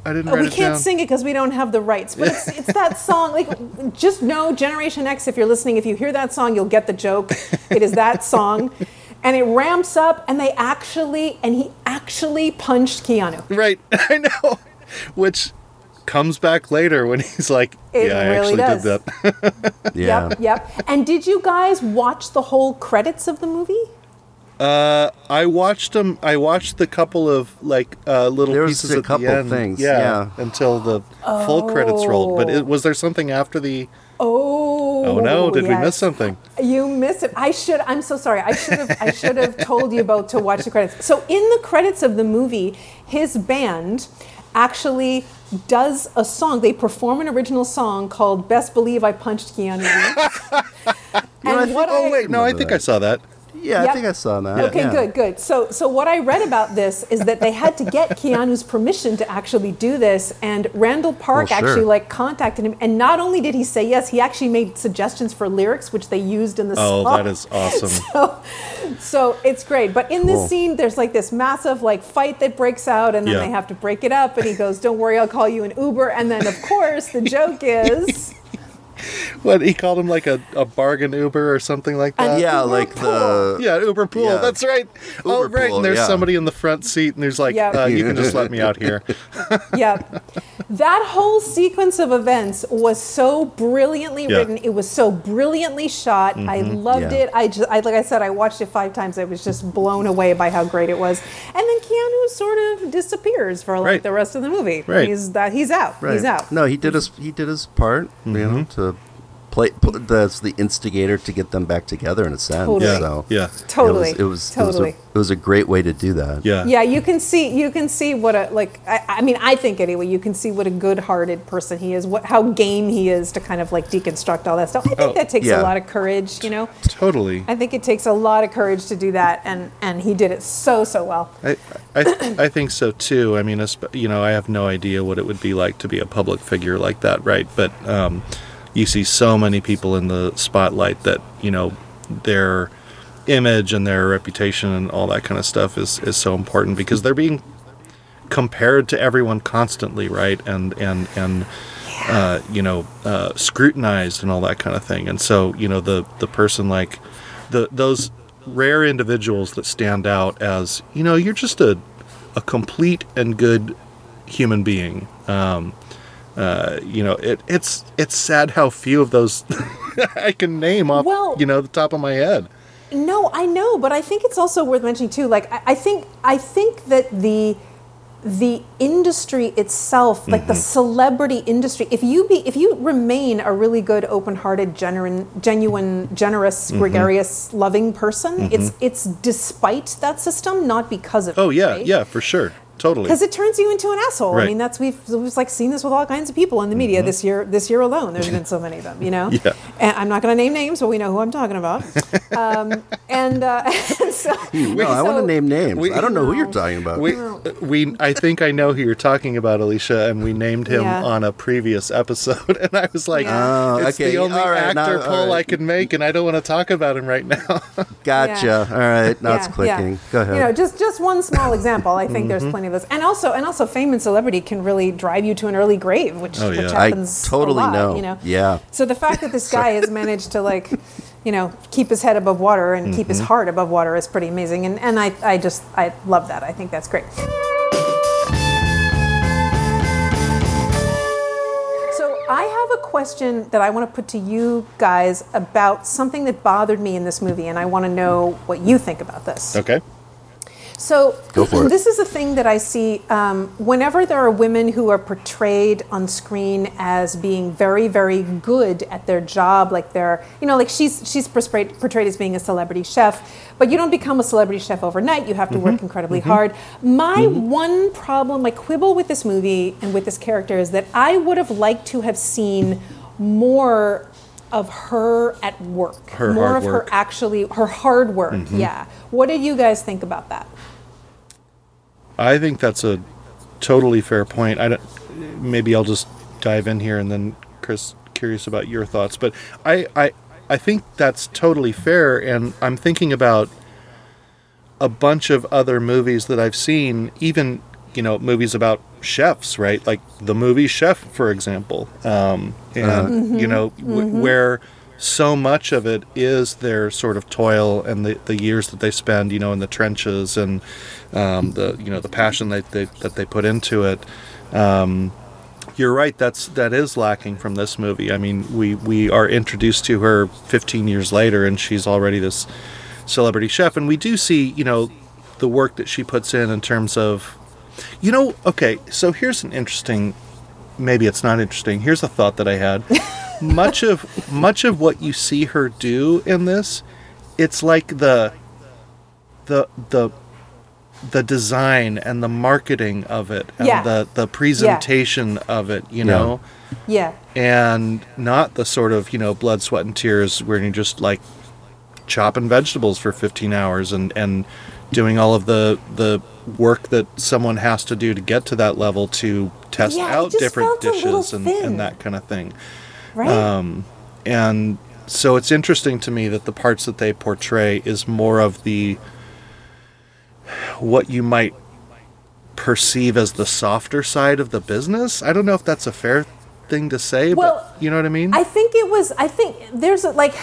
I didn't. Uh, write we can't down. sing it because we don't have the rights. But it's, it's that song. Like, just know Generation X. If you're listening, if you hear that song, you'll get the joke. It is that song, and it ramps up. And they actually, and he actually punched Keanu. Right, I know. Which comes back later when he's like, It "Yeah, I actually does. did that." Yeah. Yep, yep. And did you guys watch the whole credits of the movie? Uh, I watched them. I watched the couple of like uh, little There was pieces a at couple the end. things, yeah, yeah. until the full credits rolled. But it, was there something after the? Oh. Oh no! Did we miss something? You missed it. I should. I'm so sorry. I should have. I should have told you about to watch the credits. So in the credits of the movie, his band actually does a song. They perform an original song called "Best Believe I Punched Keanu." Reeves." and I think- what Oh I, wait, no, I think I saw that. Yeah, Yep. I think I saw that. Okay, yeah. good, good. So, so what I read about this is that they had to get Keanu's permission to actually do this, and Randall oh, Park Well, sure. actually like contacted him, and not only did he say yes, he actually made suggestions for lyrics, which they used in the Oh, song. that is awesome. So, so it's great. But in Cool. this scene, there's like this massive like fight that breaks out, and then Yeah. they have to break it up. And he goes, "Don't worry, I'll call you an Uber." And then, of course, the joke is. What he called him like a, a bargain Uber or something like that. Yeah, Uber like pool. the Yeah, Uber pool. Yeah. That's right. oh, Uber right. pool, and there's yeah. somebody in the front seat, and there's like, Yeah. uh, you can just let me out here. Yep. That whole sequence of events was so brilliantly Yeah. written. It was so brilliantly shot. I loved Yeah. it. I just, I, like I said, I watched it five times. I was just blown away by how great it was. And then Keanu sort of disappears for like Right. the rest of the movie. Right. He's that he's out. right. He's out. No, he did his he did his part. You know, Mm-hmm. to play. Put, that's the instigator to get them back together in a sense. Totally. Yeah, So yeah, Totally. It was it was, totally. It was, a, it was a great way to do that. yeah, yeah, you can see you can see what a like I, I mean I think anyway you can see what a good-hearted person he is what how game he is to kind of like deconstruct all that stuff. I think Oh, that takes yeah. a lot of courage, you know. Totally. I think it takes a lot of courage to do that, and and he did it so so well. I, I, I think so too. I mean, you know, I have no idea what it would be like to be a public figure like that, right? But um, you see so many people in the spotlight that you know their image and their reputation and all that kind of stuff is is so important because they're being compared to everyone constantly, right? And and and uh, you know uh, scrutinized and all that kind of thing. And so you know the the person like the those rare individuals that stand out as you know you're just a a complete and good human being. Um, uh, you know, it, it's it's sad how few of those I can name off, Well- you know, the top of my head. No, I know, but I think it's also worth mentioning too. Like, I, I think I think that the the industry itself, like the mm-hmm. celebrity industry, if you be if you remain a really good, open-hearted, genuine, genuine, generous, mm-hmm. gregarious, loving person, mm-hmm. it's it's despite that system, not because of Oh it. yeah, right? yeah, for sure, totally. because it turns you into an asshole. I mean, that's we've we've like seen this with all kinds of people in the media this year. This year alone, there's been so many of them. You know. Yeah. And I'm not going to name names, but we know who I'm talking about. um, and, uh, and so, No, I want to name names. we- I don't know who you're talking about. we, we, I think I know who you're talking about, Alicia, and we named him Yeah. on a previous episode, and I was like, Yeah. Oh, "It's okay, the only all right, actor now- all poll I can make, and I don't want to talk about him right now." gotcha. All right, now it's clicking. yeah. Go ahead. You know, just just one small example. I think Mm-hmm. there's plenty of those, and also and also fame and celebrity can really drive you to an early grave, which, happens. Oh, which yeah. I totally a lot, know. You know, Yeah. So the fact that this guy has managed to like, you know, keep his head above water and keep Mm-hmm. his heart above water is pretty amazing, and and I I just I love that. I think that's great. So I have a question that I want to put to you guys about something that bothered me in this movie, and I want to know what you think about this. okay. So Go for this is a thing that I see um, whenever there are women who are portrayed on screen as being very, very good at their job, like they're, you know, like she's she's portrayed, portrayed as being a celebrity chef, but you don't become a celebrity chef overnight. You have to work mm-hmm. incredibly mm-hmm. hard. My mm-hmm. one problem, my quibble with this movie and with this character is that I would have liked to have seen more of her at work, Her more hard of work. her actually her hard work. Yeah. What did you guys think about that? I think that's a totally fair point. I don't, maybe I'll just dive in here and then Chris, curious about your thoughts. But I, I, I think that's totally fair, and I'm thinking about a bunch of other movies that I've seen, even you know movies about chefs, right? Like the movie Chef, for example, um, and you know w- where so much of it is their sort of toil and the, the years that they spend, you know, in the trenches and um, the you know the passion that they that they put into it. Um, you're right. That's that is lacking from this movie. I mean, we we are introduced to her 15 years later, and she's already this celebrity chef, and we do see you know the work that she puts in in terms of, you know, okay. So here's an interesting. Maybe it's not interesting. Here's a thought that I had. much of much of what you see her do in this, it's like the the the the design and the marketing of it and Yeah. the the presentation of it, you Yeah. know, Yeah. and not the sort of you know blood, sweat, and tears where you're just like chopping vegetables for 15 hours and and doing all of the the work that someone has to do to get to that level to test Yeah, out different felt a little dishes and, and that kind of thing. Right. Um, and so it's interesting to me that the parts that they portray is more of the what you might perceive as the softer side of the business. I don't know if that's a fair thing to say, Well, but you know what I mean? I think it was. I think there's a, like,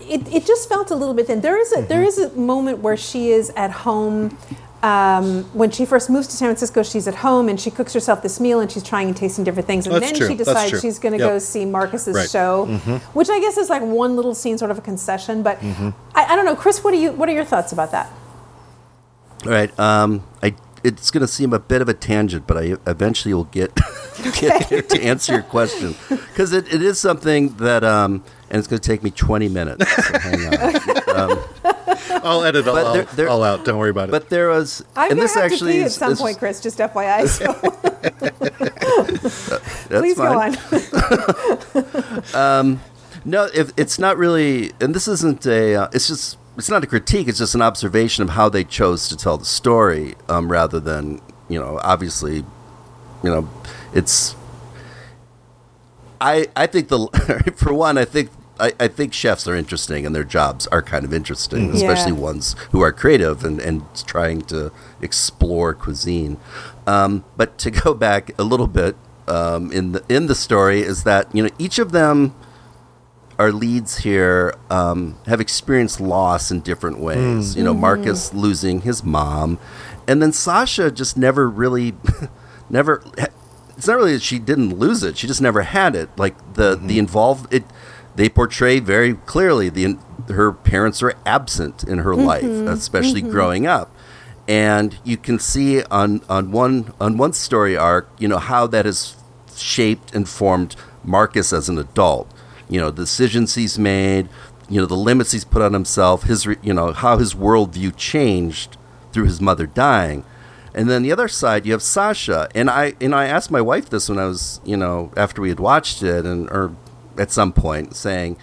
it, it just felt a little bit thin. There is a there is a moment where she is at home. Um, when she first moves to San Francisco, she's at home and she cooks herself this meal and she's trying and tasting different things. And That's then true. she decides she's going to Yep. go see Marcus's Right. Mm-hmm. show, which I guess is like one little scene, sort of a concession. But I, I don't know, Chris. What do you? What are your thoughts about that? All right. Um, I it's going to seem a bit of a tangent, but I eventually will get get there to answer your question because it, it is something that um, and it's going to take me 20 minutes. So hang on. I'll edit all, But there- there- all out. Don't worry about it. But there was, I'm and this have actually to pee at is, some is- point, Chris. Just FYI. So that's please go on. No, if it's not really, and this isn't a. Uh, it's just. It's not a critique. It's just an observation of how they chose to tell the story, um, rather than you know. Obviously, you know, it's. I I think the for one, I think I, I think chefs are interesting and their jobs are kind of interesting, Mm-hmm. especially Yeah. ones who are creative and, and trying to explore cuisine. Um, but to go back a little bit um, in the in the story is that you know each of them our leads here um, have experienced loss in different ways. You know, Marcus losing his mom, and then Sasha just never really, never. It's not really that she didn't lose it; she just never had it. Like the the involved it. They portray very clearly the her parents are absent in her mm-hmm. life, especially mm-hmm. growing up and you can see on on one on one story arc, you know how that has shaped and formed Marcus as an adult. You know, the decisions he's made, you know, the limits he's put on himself, his you know how his worldview changed through his mother dying. And then the other side, you have Sasha, and I and I asked my wife this when I was, you know, after we had watched it, and or at some point, saying,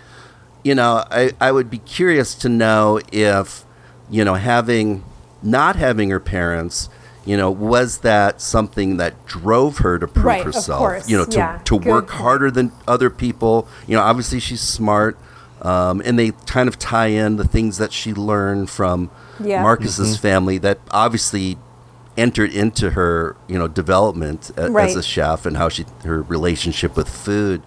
you know, I, I would be curious to know if, you know, having not having her parents, you know, was that something that drove her to prove Right, herself? course, You know, to, yeah, to good work harder than other people. You know, obviously she's smart, um, and they kind of tie in the things that she learned from Yeah. Marcus's family that obviously entered into her, you know, development a, as a chef and how she her relationship with food.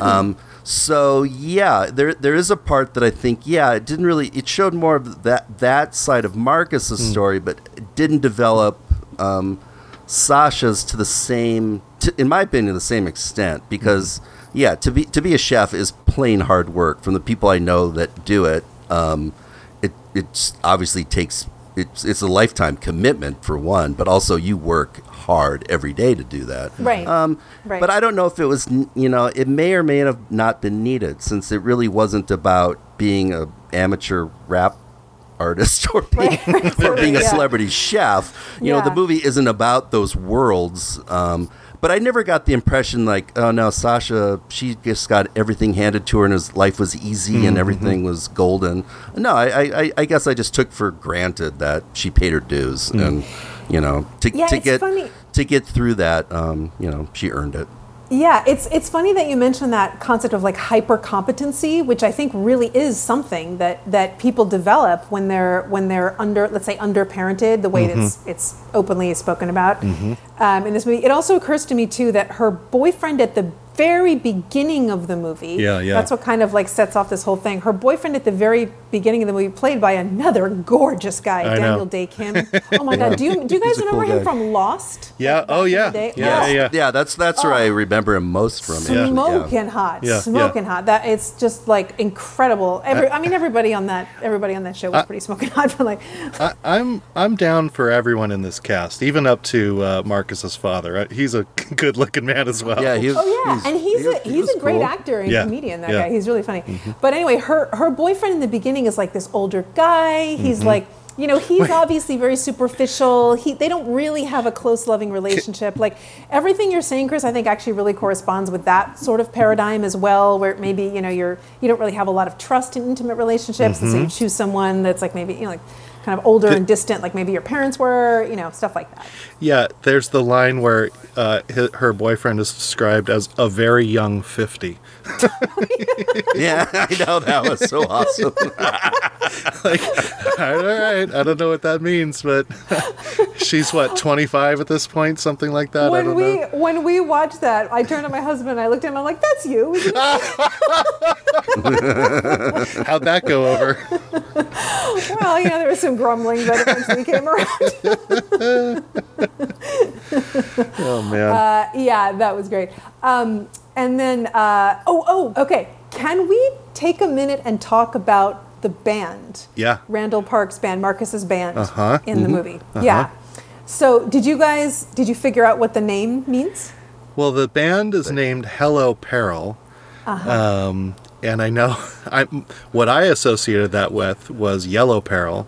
Um, so yeah, there there is a part that I think yeah, it didn't really it showed more of that that side of Marcus's story, but it didn't develop um, Sasha's to the same, to, in my opinion, the same extent because yeah, to be to be a chef is plain hard work. From the people I know that do it, um, it it obviously takes it's it's a lifetime commitment for one, but also you work hard every day to do that. Right. Um, Right. But I don't know if it was you know it may or may have not been needed since it really wasn't about being a amateur rap artist or being, or being a Yeah. celebrity chef. You know, the movie isn't about those worlds. Um, but I never got the impression like, oh no, Sasha, she just got everything handed to her and his life was easy Mm-hmm. and everything was golden. No, I, I, I- I guess I just took for granted that she paid her dues and, you know, to, Yeah, to get funny. to get through that, um, you know, she earned it. Yeah, it's it's funny that you mentioned that concept of like hyper competency, which I think really is something that that people develop when they're when they're under let's say under parented, the way it's it's openly spoken about um, in this movie. It also occurs to me too that her boyfriend at the very beginning of the movie, Yeah, yeah. that's what kind of like sets off this whole thing. Her boyfriend at the very beginning of the movie, played by another gorgeous guy, I know. Daniel Dae Kim. Oh my God, do you do you guys remember cool him guy. from Lost? Yeah. Like, Oh, back yeah. day? Yeah, Oh, yeah. Yeah, that's that's where I remember him most from. actually, smoking yeah. hot, Yeah, smoking yeah. hot. That it's just like incredible. Every, I mean, everybody on that, everybody on that show was pretty smoking hot. But like, I, I'm I'm down for everyone in this cast, even up to uh, Marcus's father. Uh, He's a good-looking man as well. Yeah, He's, oh yeah, and he's he- a he he's a great cool. actor and Yeah, comedian. That yeah. guy, he's really funny. But anyway, her her boyfriend in the beginning is like this older guy. He's Mm-hmm. like. You know, he's obviously very superficial. He, they don't really have a close, loving relationship. Like everything you're saying, Chris, I think actually really corresponds with that sort of paradigm as well, where maybe you know you're you don't really have a lot of trust in intimate relationships, and so Mm-hmm. you choose someone that's like maybe you know like kind of older and distant, like maybe your parents were, you know, stuff like that. Yeah, there's the line where uh, hi her boyfriend is described as a very young 50. Yeah, I know that was so awesome. like, all right, I don't know what that means, but she's what 25 at this point, something like that. I when don't we know. when we watched that, I turned to my husband. and I looked at him. I'm like, "That's you." How'd that go over? well, you know, there was some grumbling that eventually came around. Oh man. Uh, yeah, that was great. Um, and then, uh, oh, oh, okay. Can we take a minute and talk about the band? Yeah. Randall Park's band, Marcus's band Uh-huh. in the movie. Yeah. So, did you guys did you figure out what the name means? Well, the band is named Hello Peril. Uh-huh. Um, and I know I, what I associated that with was Yellow Peril.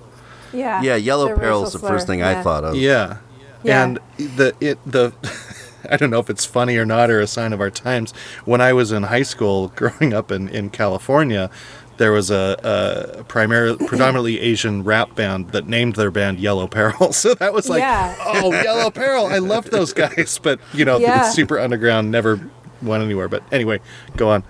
Yeah. yeah, Yellow the Peril is racial the first thing yeah. I thought of. Yeah. Yeah. And the it the I don't know if it's funny or not or a sign of our times. When I was in high school growing up in, in California, there was a, a primarily predominantly Asian rap band that named their band Yellow Peril. So that was like, Yeah. oh, Yellow Peril. I loved those guys, but you know, Yeah. super underground, never went anywhere. But anyway, go on.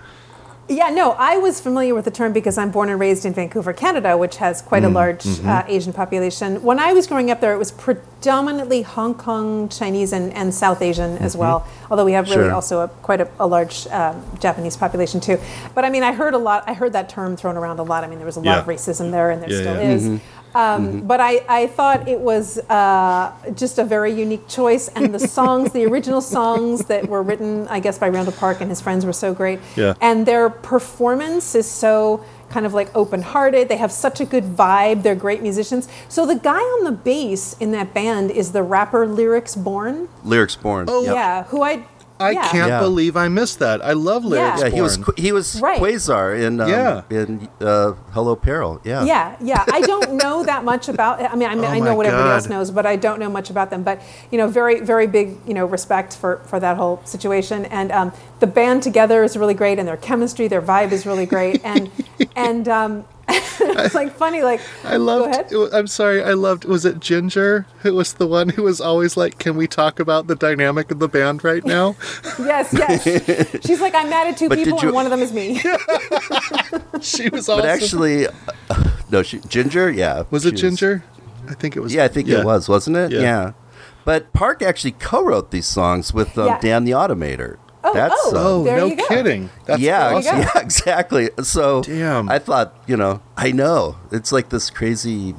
Yeah, no, I was familiar with the term because I'm born and raised in Vancouver, Canada, which has quite a large uh, Asian population. When I was growing up there, it was predominantly Hong Kong, Chinese, and, and South Asian as well. Although we have really Sure. also a, quite a, a large um, Japanese population too. But I mean, I heard a lot. I heard that term thrown around a lot. I mean, there was a lot of racism there, and there Yeah, still yeah. is. Um, But I, I thought it was uh, just a very unique choice, and the songs, the original songs that were written, I guess, by Randall Park and his friends were so great. Yeah. And their performance is so kind of like open-hearted. They have such a good vibe. They're great musicians. So the guy on the bass in that band is the rapper Lyrics Born. Lyrics born. Oh, Yep. Yeah, who I I yeah. can't Yeah. believe I missed that. I love lyrics. Yeah. Yeah, he was he was Right. Quasar in um, Yeah. in uh, Hello Peril. Yeah. Yeah, yeah. I don't know that much about. I mean, I, mean, Oh I know my what everybody else knows, but I don't know much about them. But you know, very, very big, you know, respect for for that whole situation. And um, the band together is really great, and their chemistry, their vibe is really great. And and um, it's like funny, like I loved. Go ahead. it I'm sorry. I loved. Was it Ginger who was the one who was always like, "Can we talk about the dynamic of the band right now?" Yes, yes. She's like, I'm mad at two But people, you- and one of them is me. she was. But actually, uh, no, she, Ginger. Yeah. was it Ginger? I think it was. Yeah, I think it was, wasn't it? Yeah. Yeah. But Park actually co-wrote these songs with um, Yeah. Dan the Automator. Oh, That's oh. uh, Oh There no you go. kidding! That's yeah, awesome. yeah, exactly. So Damn. I thought, you know, I know it's like this crazy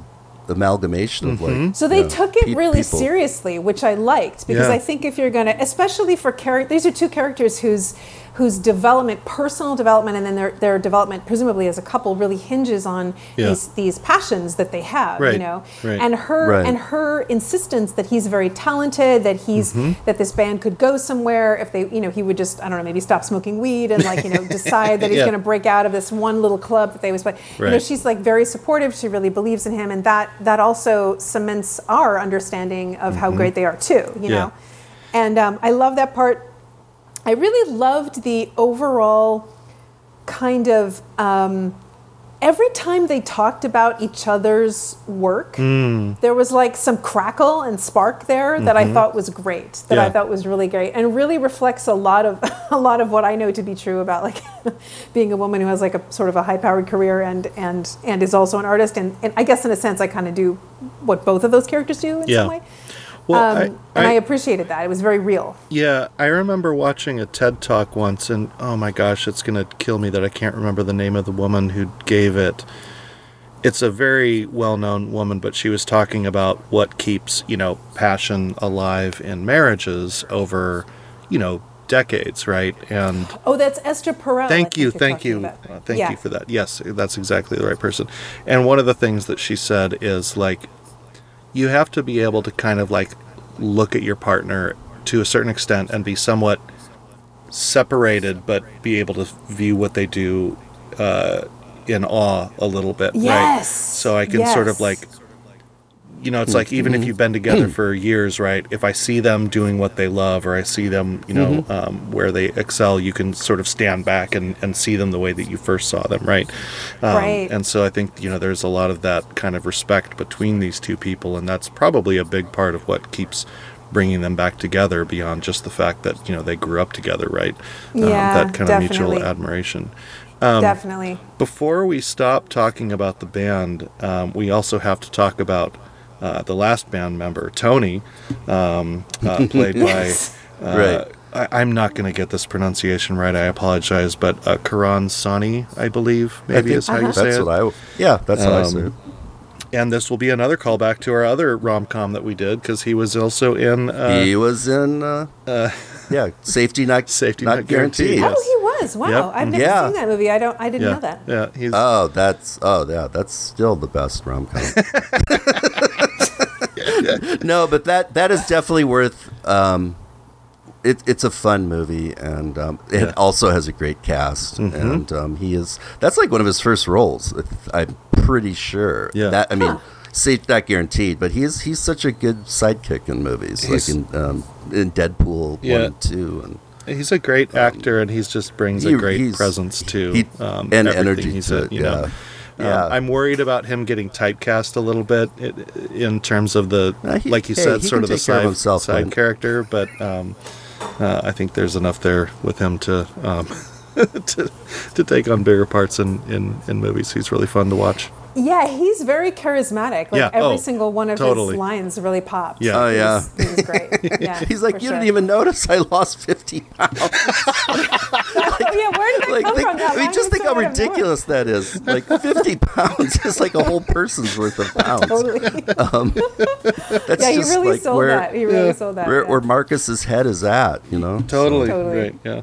amalgamation of like. So they know, took it pe- really people. seriously, which I liked because Yeah. I think if you're going to, especially for characters, these are two characters whose whose development, personal development, and then their their development, presumably as a couple, really hinges on Yeah. these these passions that they have, Right, you know. right. And her Right. and her insistence that he's very talented, that he's Mm-hmm. that this band could go somewhere if they, you know, he would just I don't know, maybe stop smoking weed and like you know decide that he's Yeah. going to break out of this one little club that they was, but you know, she's like very supportive. She really believes in him, and that that also cements our understanding of how great they are too. You Yeah. know, and um, I love that part. I really loved the overall kind of um, every time they talked about each other's work, there was like some crackle and spark there that I thought was great. That I thought was really great, and really reflects a lot of a lot of what I know to be true about like being a woman who has like a sort of a high powered career and and and is also an artist. And, and I guess in a sense, I kind of do what both of those characters do in Yeah. some way. Well, Um, I, and I I- appreciated that. It was very real. Yeah, I remember watching a TED talk once, and oh my gosh, it's gonna kill me that I can't remember the name of the woman who gave it. It's a very well-known woman, but she was talking about what keeps you know passion alive in marriages over, you know, decades, right? And Oh, that's Esther Perel. Thank you, thank you, uh, thank Yeah. you for that. Yes, that's exactly the right person. And one of the things that she said is like, you have to be able to kind of like look at your partner to a certain extent and be somewhat separated, but be able to view what they do uh, in awe a little bit, right? Yes, So I can sort of like you know, it's like even if you've been together for years, right? If I see them doing what they love, or I see them, you know, um, where they excel, you can sort of stand back and, and see them the way that you first saw them, right? Um, Right. And so I think you know there's a lot of that kind of respect between these two people, and that's probably a big part of what keeps bringing them back together beyond just the fact that you know they grew up together, right? Um, Yeah, that kind of mutual definitely. admiration. Definitely. Before we stop talking about the band, um, we also have to talk about uh, the last band member, Tony, um, uh, played by. Uh, Right. I, I'm not going to get this pronunciation right. I apologize, but uh, Karan Soni, I believe, I maybe think is how you Uh-huh. say That's it. what I. Yeah, that's how I say it. Um, and this will be another callback to our other rom com that we did because he was also in. Uh, he was in. Uh, yeah, safety not Safety not Not Guaranteed, guaranteed. Oh, he was. Wow. Yep. I've never Yeah. seen that movie. I don't. I didn't yeah, know that. yeah, he's Oh, that's oh yeah, that's still the best rom com. no, but that that is definitely worth. Um, it, it's a fun movie, and um, it Yeah. also has a great cast. And um, he is that's like one of his first roles. I'm pretty sure. Yeah. That I mean, safe not guaranteed, but he's he's such a good sidekick in movies, He's- like in um, in Deadpool Yeah. one and two, and He's a great actor, and he's just brings he- a great presence to he- um, and everything energy he's to in, it, you know. Yeah. Um, I'm worried about him getting typecast a little bit in terms of the, Uh, he- like you hey, said, sort of the care of side, himself, side man. character. But um, uh, I think there's enough there with him to um, to, to take on bigger parts in, in, in movies. He's really fun to watch. Yeah, he's very charismatic. Like Yeah, every oh, sinof one of totally. his lines really popped. Yeah. Oh, yeah. He was, he was great. Yeah, He's like, you sure. didn't even notice I lost 50 pounds. Oh, yeah, where did that like, come think, from? That I mean, just think how out of nowhere. ridiculous that is. Like 50 pounds is like a whole person's worth of pounds. Totally. Um, that's yeah, he just really like sold where, that. He really Yeah. sold that. where, yeah. where Marcus's head is at, you know? Totally. Totally. Right. Yeah.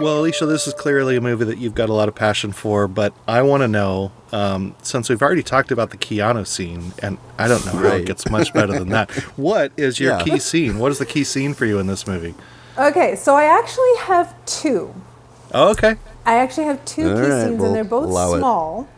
Well, Alicia, this is clearly a movie that you've got a lot of passion for, but I want to know, um, since we've already talked about the Keanu scene, and I don't know how it gets much better than that. What is your Yeah. key scene? What is the key scene for you in this movie? Okay, so I actually have two. Oh, okay. I actually have two All key right, scenes, we'll and they're both allow it. small.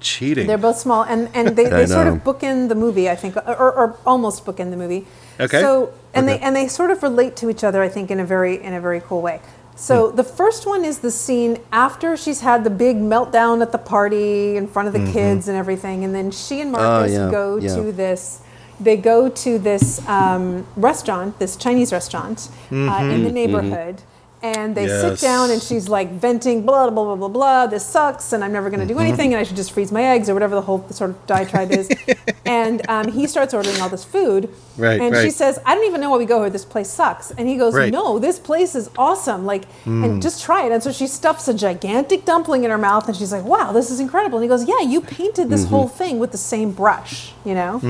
Cheating. They're both small, and, and they, they sort know. of bookend the movie, I think, or, or almost bookend the movie. Okay. So and Okay. they and they sort of relate to each other, I think, in a very in a very cool way. So Hmm. the first one is the scene after she's had the big meltdown at the party in front of the kids and everything, and then she and Marcus Mm-hmm. Oh, yeah, go yeah. to this. They go to this um, restaurant, this Chinese restaurant uh, in Mm-hmm. the neighborhood, and they Yes. sit down, and she's like venting, blah blah blah blah blah. This sucks, and I'm never going to Mm-hmm. do anything, and I should just freeze my eggs or whatever the whole sort of diatribe is. and um, he starts ordering all this food, Right, and she says, "I don't even know why we go here. This place sucks." And he goes, Right. "No, this place is awesome. Like, Hmm. and just try it." And so she stuffs a gigantic dumpling in her mouth, and she's like, "Wow, this is incredible." And he goes, "Yeah, you painted this whole thing with the same brush, you know."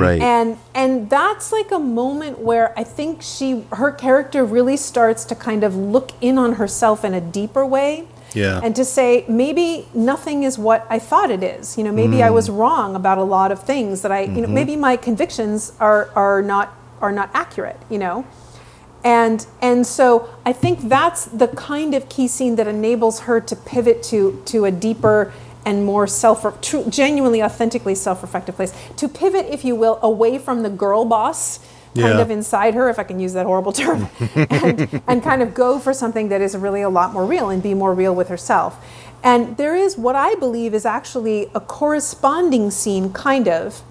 Right. and and that's like a moment where I think she her character really starts to kind of look in on herself in a deeper way. Yeah. And to say maybe nothing is what I thought it is. You know, maybe I was mm. wrong about a lot of things that I you know mm-hmm. maybe my convictions are are not are not accurate, you know. And and so I think that's the kind of key scene that enables her to pivot to to a deeper and more self true, genuinely authentically self-reflective place to pivot if you will away from the girl boss kind Yeah. of inside her if I can use that horrible term and, and kind of go for something that is really a lot more real and be more real with herself. And there is what I believe is actually a corresponding scene kind of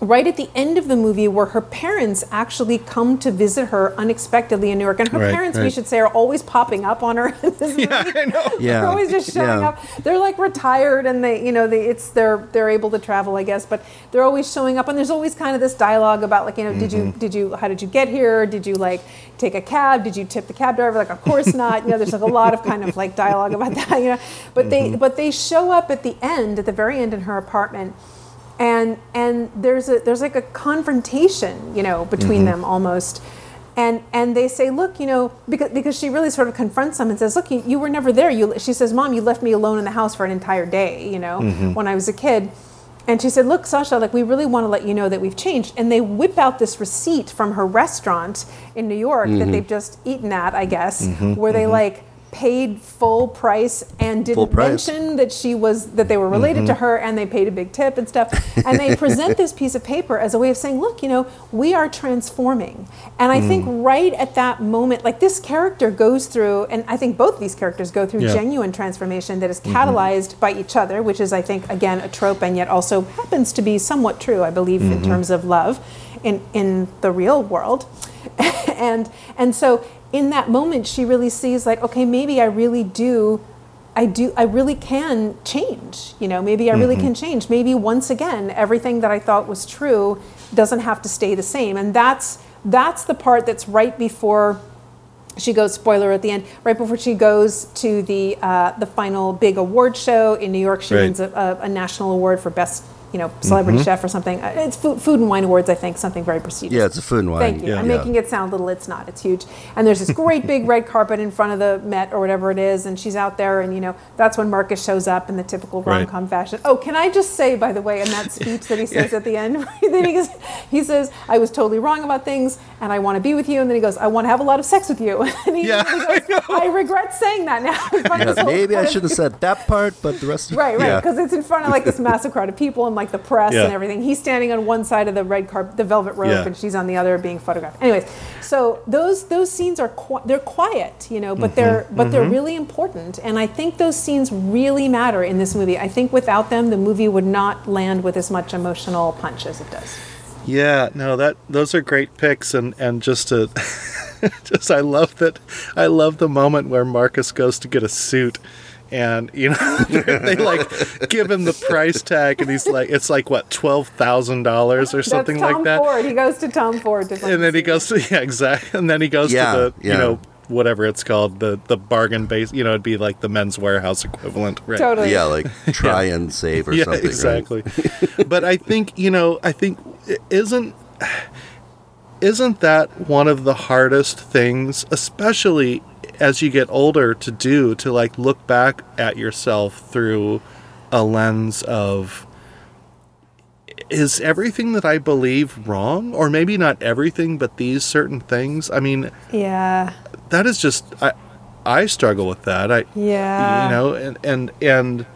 right at the end of the movie where her parents actually come to visit her unexpectedly in New York. And her Right, parents, we should say, are always popping up on her movie. I know. Yeah, They're always just showing yeah. up. They're like retired and they, you know, they, it's they're they're able to travel, I guess, but they're always showing up and there's always kind of this dialogue about like, you know, did Mm-hmm. you did you how did you get here? Did you like take a cab? Did you tip the cab driver? Like, of course not. You know, there's like a lot of kind of like dialogue about that, you know. But they Mm-hmm. but they show up at the end, at the very end in her apartment and and there's a there's like a confrontation you know between Mm-hmm. them almost. And and they say look you know because because she really sort of confronts them and says look you, you were never there. You she says mom you left me alone in the house for an entire day you know Mm-hmm. when i was a kid. And she said look sasha like we really want to let you know that we've changed. And they whip out this receipt from her restaurant in new york that they've just eaten at i guess where they like paid full price and didn't price. mention that she was that they were related to mm-hmm. her and they paid a big tip and stuff. And they present this piece of paper as a way of saying look you know we are transforming. And i think mm. right at that moment like this character goes through and i think both these characters go through Yeah. genuine transformation that is mm-hmm. catalyzed by each other which is i think again a trope and yet also happens to be somewhat true i believe in mm-hmm. terms of love in in the real world. And and so in that moment she really sees like okay maybe i really do i do i really can change you know maybe i really can change. Maybe once again everything that i thought was true doesn't have to stay the same. And that's that's the part that's right before she goes spoiler at the end right before she goes to the uh, the final big award show in New York she Right. wins a, a, a national award for best you know celebrity chef or something Uh, it's food, food and wine awards I think something very prestigious Yeah, it's a food and wine. Thank you. Yeah. I'm making it sound little. It's not. It's huge. And there's this great big red carpet in front of the Met or whatever it is, and she's out there, and you know that's when Marcus shows up in the typical rom-com fashion. Oh, can I just say, by the way, in that speech that he says at the end, then he, goes, he says, "I was totally wrong about things, and I want to be with you," and then he goes, "I want to have a lot of sex with you." And he, Yeah, he goes, I, regret saying that now. in front of Yeah, maybe I should have said that part, but the rest of Right, right, Yeah. because it's in front of like this massive crowd of people and like the press Yeah. and everything. He's standing on one side of the red carpet, the velvet rope, Yeah. and she's on the other being photographed. Anyways, so those those scenes are qui- they're quiet, you know, but Mm-hmm. they're but they're really important, and I think those scenes really matter in this movie. I think without them, the movie would not land with as much emotional punch as it does. Yeah, no, that those are great picks, and and just to, just I love that, I love the moment where Marcus goes to get a suit, and you know they like give him the price tag, and he's like, it's like what twelve thousand dollars or something That's Tom like that, Ford. He goes to Tom Ford to and then he goes to yeah exactly, and then he goes Yeah, to the yeah. you know whatever it's called the the bargain base, you know, it'd be like the Men's Wearhouse equivalent, right? Totally. Yeah, like try and save or yeah, something. right? exactly. but I think you know, I think isn't isn't that one of the hardest things, especially as you get older, to do to like look back at yourself through a lens of is everything that I believe wrong, or maybe not everything, but these certain things. I mean, Yeah. that is just I I struggle with that. I Yeah. you know and and and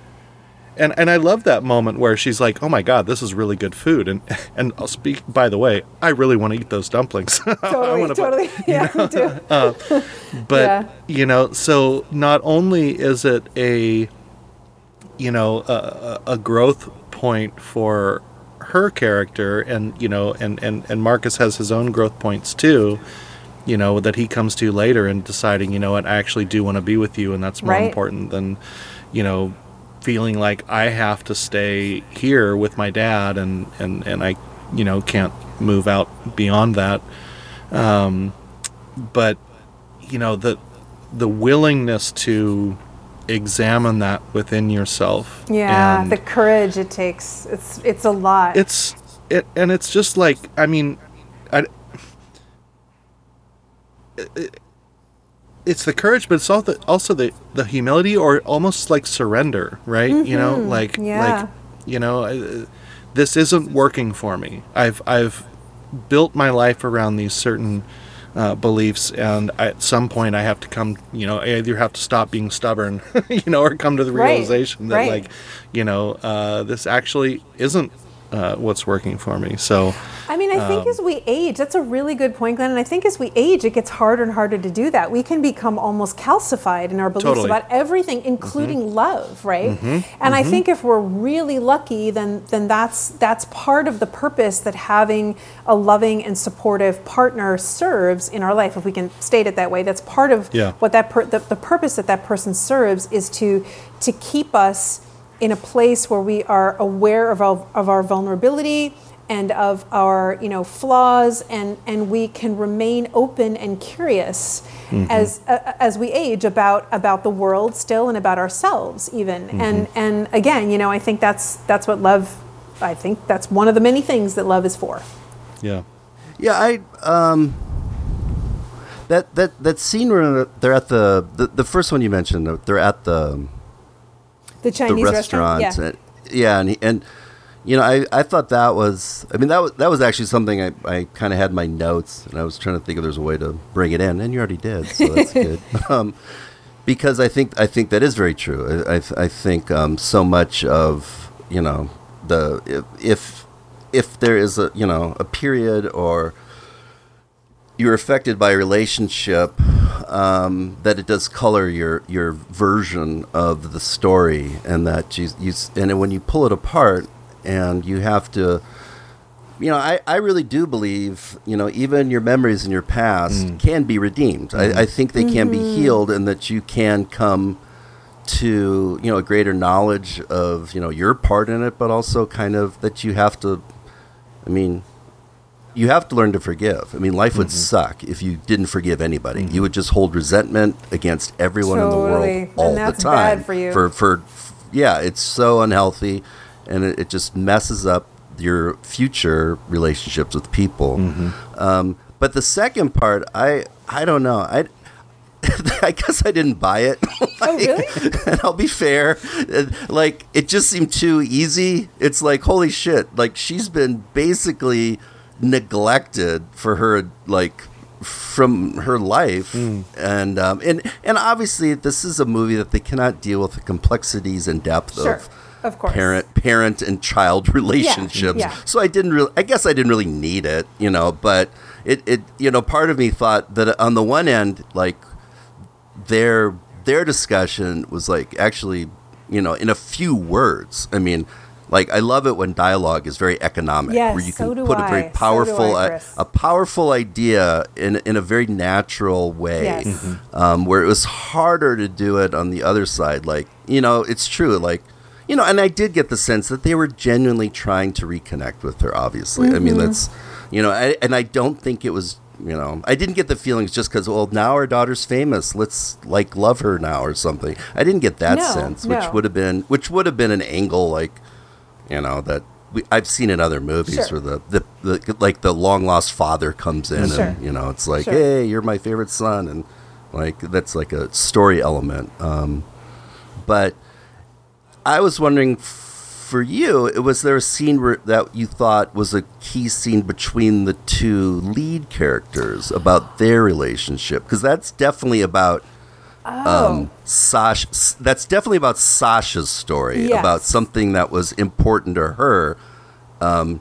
and and I love that moment where she's like, "Oh my god, this is really good food." And and I'll speak by the way, I really want to eat those dumplings. I Totally. Totally. Yeah, me too. Uh, but Yeah. you know, so not only is it a you know a, a a growth point for her character, and you know, and and and Marcus has his own growth points too. You know that he comes to later and deciding, you know what, I actually do want to be with you, and that's more Right. important than, you know, feeling like I have to stay here with my dad, and and and I, you know, can't move out beyond that Um, but you know the the willingness to examine that within yourself Yeah. and The courage it takes. It's it's a lot. it's it and it's just like i mean I, it- it's the courage but it's also the, also the the humility or almost like surrender right you know like Mm-hmm. Yeah. like you know uh, this isn't working for me i've i've built my life around these certain uh, beliefs and at some point i have to come you know I either have to stop being stubborn you know or come to the Right, realization that right. like you know uh, this actually isn't uh, what's working for me so I mean, I Um, think as we age, that's a really good point, Glenn. And I think as we age, it gets harder and harder to do that. We can become almost calcified in our beliefs Totally. about everything, including Mm-hmm. love, right? And I think if we're really lucky, then then that's that's part of the purpose that having a loving and supportive partner serves in our life. If we can state it that way, that's part of Yeah. what that per- the, the purpose that that person serves is to to keep us in a place where we are aware of our, of our vulnerability and of our you know flaws and and we can remain open and curious as uh, as we age about about the world still and about ourselves even. And and again you know I think that's that's what love I think that's one of the many things that love is for. Yeah. Yeah, I um that that that scene where they're at the the, the first one you mentioned, they're at the the the Chinese restaurant. restaurant yeah And, yeah, and he- and you know, I, I thought that was I mean that was that was actually something I, I kind of had my notes and I was trying to think if there's a way to bring it in and you already did, so that's good. Um, because I think I think that is very true. I I, I think um, so much of you know the if, if if there is a you know a period or you're affected by a relationship um, that it does color your your version of the story and that you, you and when you pull it apart and you have to you know I, I really do believe you know even your memories in your past can be redeemed. I, I think they can be healed and that you can come to you know a greater knowledge of you know your part in it but also kind of that you have to i mean you have to learn to forgive. I mean, life would suck if you didn't forgive anybody. You would just hold resentment against everyone in the world all And that's the time. bad for you. For, for, yeah, it's so unhealthy, and it, it just messes up your future relationships with people. Mm-hmm. Um, but the second part, I, I don't know. I, I guess I didn't buy it. oh really and I'll be fair, uh, like it just seemed too easy. It's like holy shit! Like she's been basically neglected for her like from her life, and um, and and obviously this is a movie that they cannot deal with the complexities and depth Sure. of Of course. parent parent and child relationships. yeah. So I didn't really I guess I didn't really need it, you know, but it, it you know, part of me thought that on the one end, like their their discussion was like actually, you know, in a few words. I mean, Like I love it when dialogue is very economic, Yes, where you can do put a I. very powerful, I, uh, a powerful idea in in a very natural way. Yes. Um, where it was harder to do it on the other side. Like you know, it's true. Like you know, and I did get the sense that they were genuinely trying to reconnect with her. Obviously, I Mm-hmm. mean that's you know, I, and I don't think it was. You know, I didn't get the feelings just because, well, now our daughter's famous. Let's like love her now or something. I didn't get that No, sense, which would have been, which would have been an angle like, you know, that we, I've seen in other movies Sure. where the, the, the like the long lost father comes in Sure. and you know it's like, Sure. hey, you're my favorite son, and like that's like a story element. Um, but I was wondering, for you, it was there a scene where, that you thought was a key scene between the two lead characters about their relationship? Because that's definitely about Oh. um, Sasha. That's definitely about Sasha's story Yes. about something that was important to her. Um,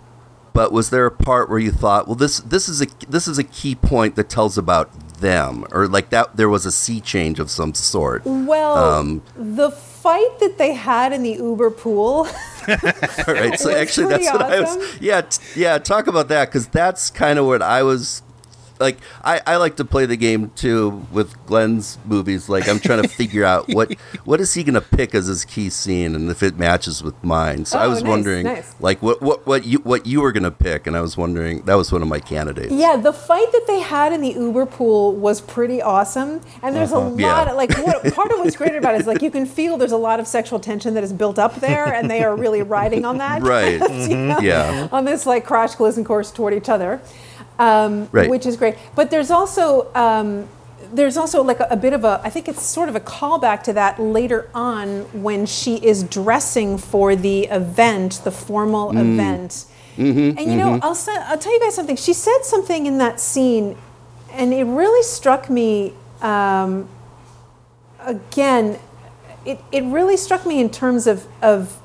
but was there a part where you thought, well, this this is a this is a key point that tells about them, or like that there was a sea change of some sort? Well, Um, the fight that they had in the Uber pool. All right, so actually, that's what I was. Yeah, t- yeah. Talk about that because that's kind of what I was. Like, I, I like to play the game too with Glenn's movies. Like, I'm trying to figure out what what is he going to pick as his key scene, and if it matches with mine. So I Oh, was nice, wondering, nice. like, what what what you what you were going to pick, and I was wondering that was one of my candidates. Yeah, the fight that they had in the Uber pool was pretty awesome, and there's a uh-huh. lot. Yeah. Of, like, what, part of what's great about it is like you can feel there's a lot of sexual tension that is built up there, and they are really riding on that. Right. you mm-hmm. know, Yeah. On this like crash collision course toward each other, um, Right. which is great. But there's also um, there's also like a, a bit of a I think it's sort of a callback to that later on when she is dressing for the event, the formal Mm. event. Mm-hmm, and you know, I'll I'll tell you guys something. She said something in that scene, and it really struck me. Um, again, it, it really struck me in terms of of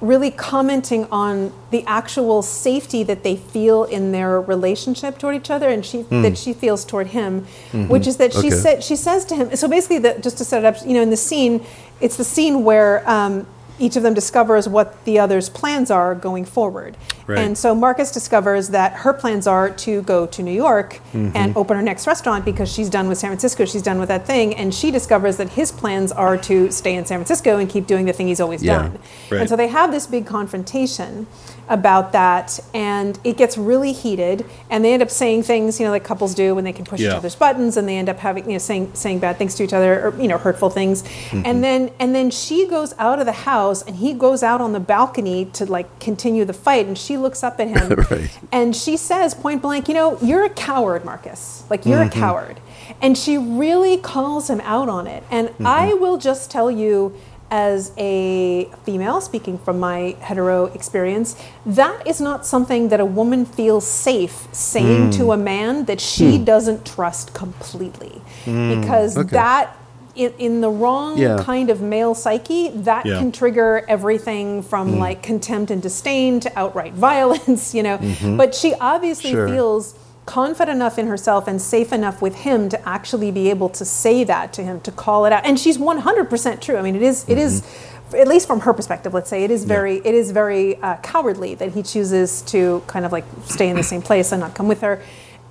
really commenting on the actual safety that they feel in their relationship toward each other and she that she feels toward him which is that she Okay. said she says to him so basically the, just to set it up you know in the scene it's the scene where um, each of them discovers what the other's plans are going forward Right. and so Marcus discovers that her plans are to go to New York Mm-hmm. and open her next restaurant because she's done with San Francisco. She's done with that thing. And she discovers that his plans are to stay in San Francisco and keep doing the thing he's always Yeah. done. Right. And so they have this big confrontation about that. And it gets really heated. And they end up saying things, you know, like couples do when they can push each other's buttons and they end up having, you know, saying, saying bad things to each other or, you know, hurtful things. Mm-hmm. And then, and then she goes out of the house and he goes out on the balcony to like continue the fight. And she looks up at him Right. and she says point blank, you know, you're a coward, Marcus. Like, you're a mm-hmm. coward. And she really calls him out on it. And mm-hmm. I will just tell you, as a female, speaking from my hetero experience, that is not something that a woman feels safe saying to mm. a man that she hmm. doesn't trust completely. Mm. Because Okay. that. In, in the wrong Yeah. kind of male psyche, that Yeah. can trigger everything from mm. like contempt and disdain to outright violence, you know. Mm-hmm. But she obviously Sure. feels confident enough in herself and safe enough with him to actually be able to say that to him, to call it out. And she's 100% true. I mean, it is, it is, at least from her perspective, let's say, it is very, it is very uh, cowardly that he chooses to kind of like stay in the same place and not come with her.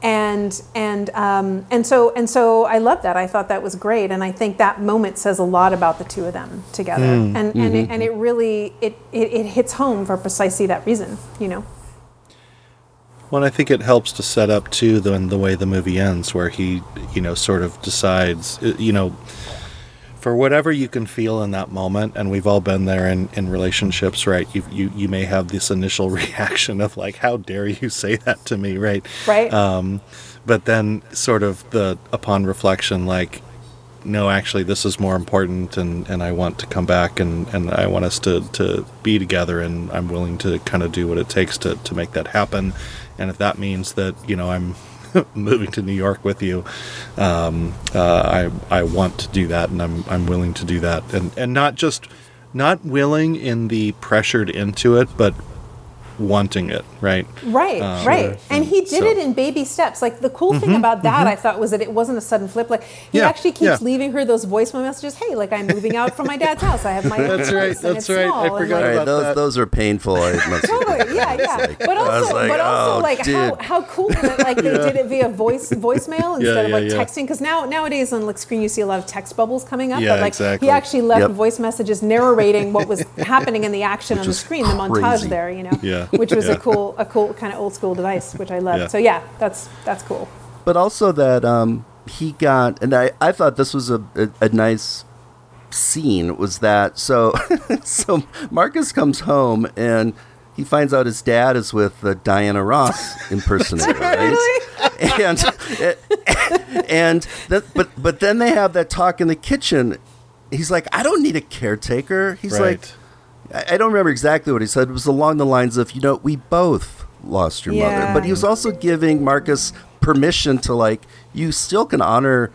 And and um, and so and so I love that. I thought that was great, and I think that moment says a lot about the two of them together. And and it, and it really it, it it hits home for precisely that reason. You know. Well, I think it helps to set up too the the way the movie ends, where he, you know, sort of decides, uh, you know, for whatever you can feel in that moment, and we've all been there in, in relationships, right? You, you you may have this initial reaction of like, "How dare you say that to me?" Right? Right. Um, but then, sort of the upon reflection, like, no, actually, this is more important, and, and I want to come back, and, and I want us to, to be together, and I'm willing to kind of do what it takes to, to make that happen. And if that means that, you know, I'm moving to New York with you, um, uh, I, I want to do that, and I'm, I'm willing to do that. And, and not just, not willing in the pressured into it, but wanting it, right? Right, Um, right. And he did So- Mm-hmm. it in baby steps. Like the cool thing about that, I thought, was that it wasn't a sudden flip. Like he Yeah, actually keeps yeah. leaving her those voicemail messages. Hey, like I'm moving out from my dad's house. I have my own That's right, that's right. I small," and, forgot All like, right, about those that. those are painful. I must Totally, yeah, yeah. But also, like, but also, oh, like how, dude. how cool that like they did it via voice voicemail instead of yeah, like yeah. texting. Because now nowadays on like screen you see a lot of text bubbles coming up. Yeah, but like exactly. he actually left Yep. voice messages narrating what was happening in the action on the screen, the montage there. You know, Yeah, which was yeah. a cool, a cool kind of old school device, which I loved. Yeah. So yeah, that's that's cool. but also that um, he got, and I, I thought this was a, a, a nice scene was that so so Marcus comes home and he finds out his dad is with the Diana Ross impersonator, right? And and that, but but then they have that talk in the kitchen. He's like, I don't need a caretaker. He's Right. like, I, don't remember exactly what he said. It was along the lines of, you know, we both lost your mother, but he was also giving Marcus permission to like, you still can honor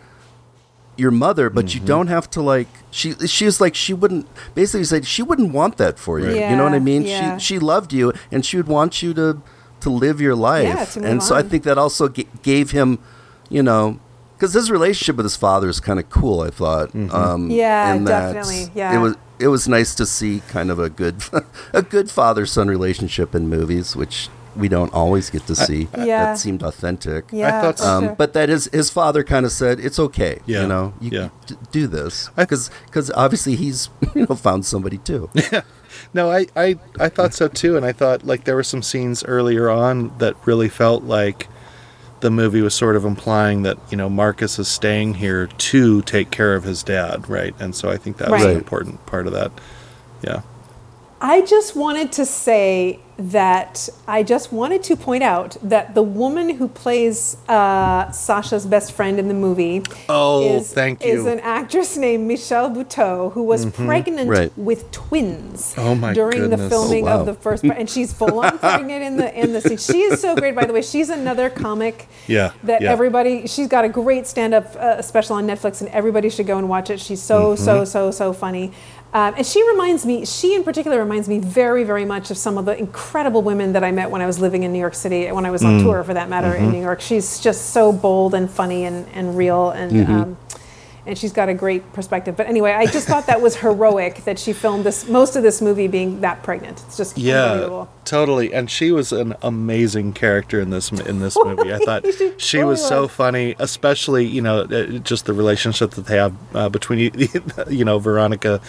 your mother, but Mm-hmm. you don't have to like. She she was like she wouldn't basically said she wouldn't want that for you. Right. You know what I mean? yeah. She she loved you, and she would want you to to live your life. Yeah, and so I think that also g- gave him, you know. Because his relationship with his father is kind of cool, I thought. Mm-hmm. Um, Yeah, definitely, yeah. it was it was nice to see kind of a good a good father son relationship in movies, which we don't always get to see. Yeah. that seemed authentic. Yeah, I thought so. Um. But that is his father kind of said it's okay. Yeah, You know, you yeah. d- do this I- because obviously he's you know found somebody too. Yeah. No, I, I, I thought so too, and I thought like there were some scenes earlier on that really felt like the movie was sort of implying that you know Marcus is staying here to take care of his dad, right? And so I think that was an important part of that. Yeah, I just wanted to say that I just wanted to point out that the woman who plays uh, Sasha's best friend in the movie Oh, is, thank is an actress named Michelle Buteau who was pregnant Right. with twins Oh, during the filming Oh, wow. of the first part, and she's full on pregnant in the in the scene. She is so great, by the way. She's another comic Yeah, that yeah. everybody. She's got a great stand up uh, special on Netflix, and everybody should go and watch it. She's so Mm-hmm. so so so funny. Um, and she reminds me, she in particular reminds me very, very much of some of the incredible women that I met when I was living in New York City, when I was Mm. on tour for that matter Mm-hmm. in New York. She's just so bold and funny and, and real and Mm-hmm. um, and she's got a great perspective. But anyway, I just thought that was heroic that she filmed this most of this movie being that pregnant. It's just yeah, totally. And she was an amazing character in this in this movie. I thought She she was totally so funny, especially you know uh, just the relationship that they have uh, between you know Veronica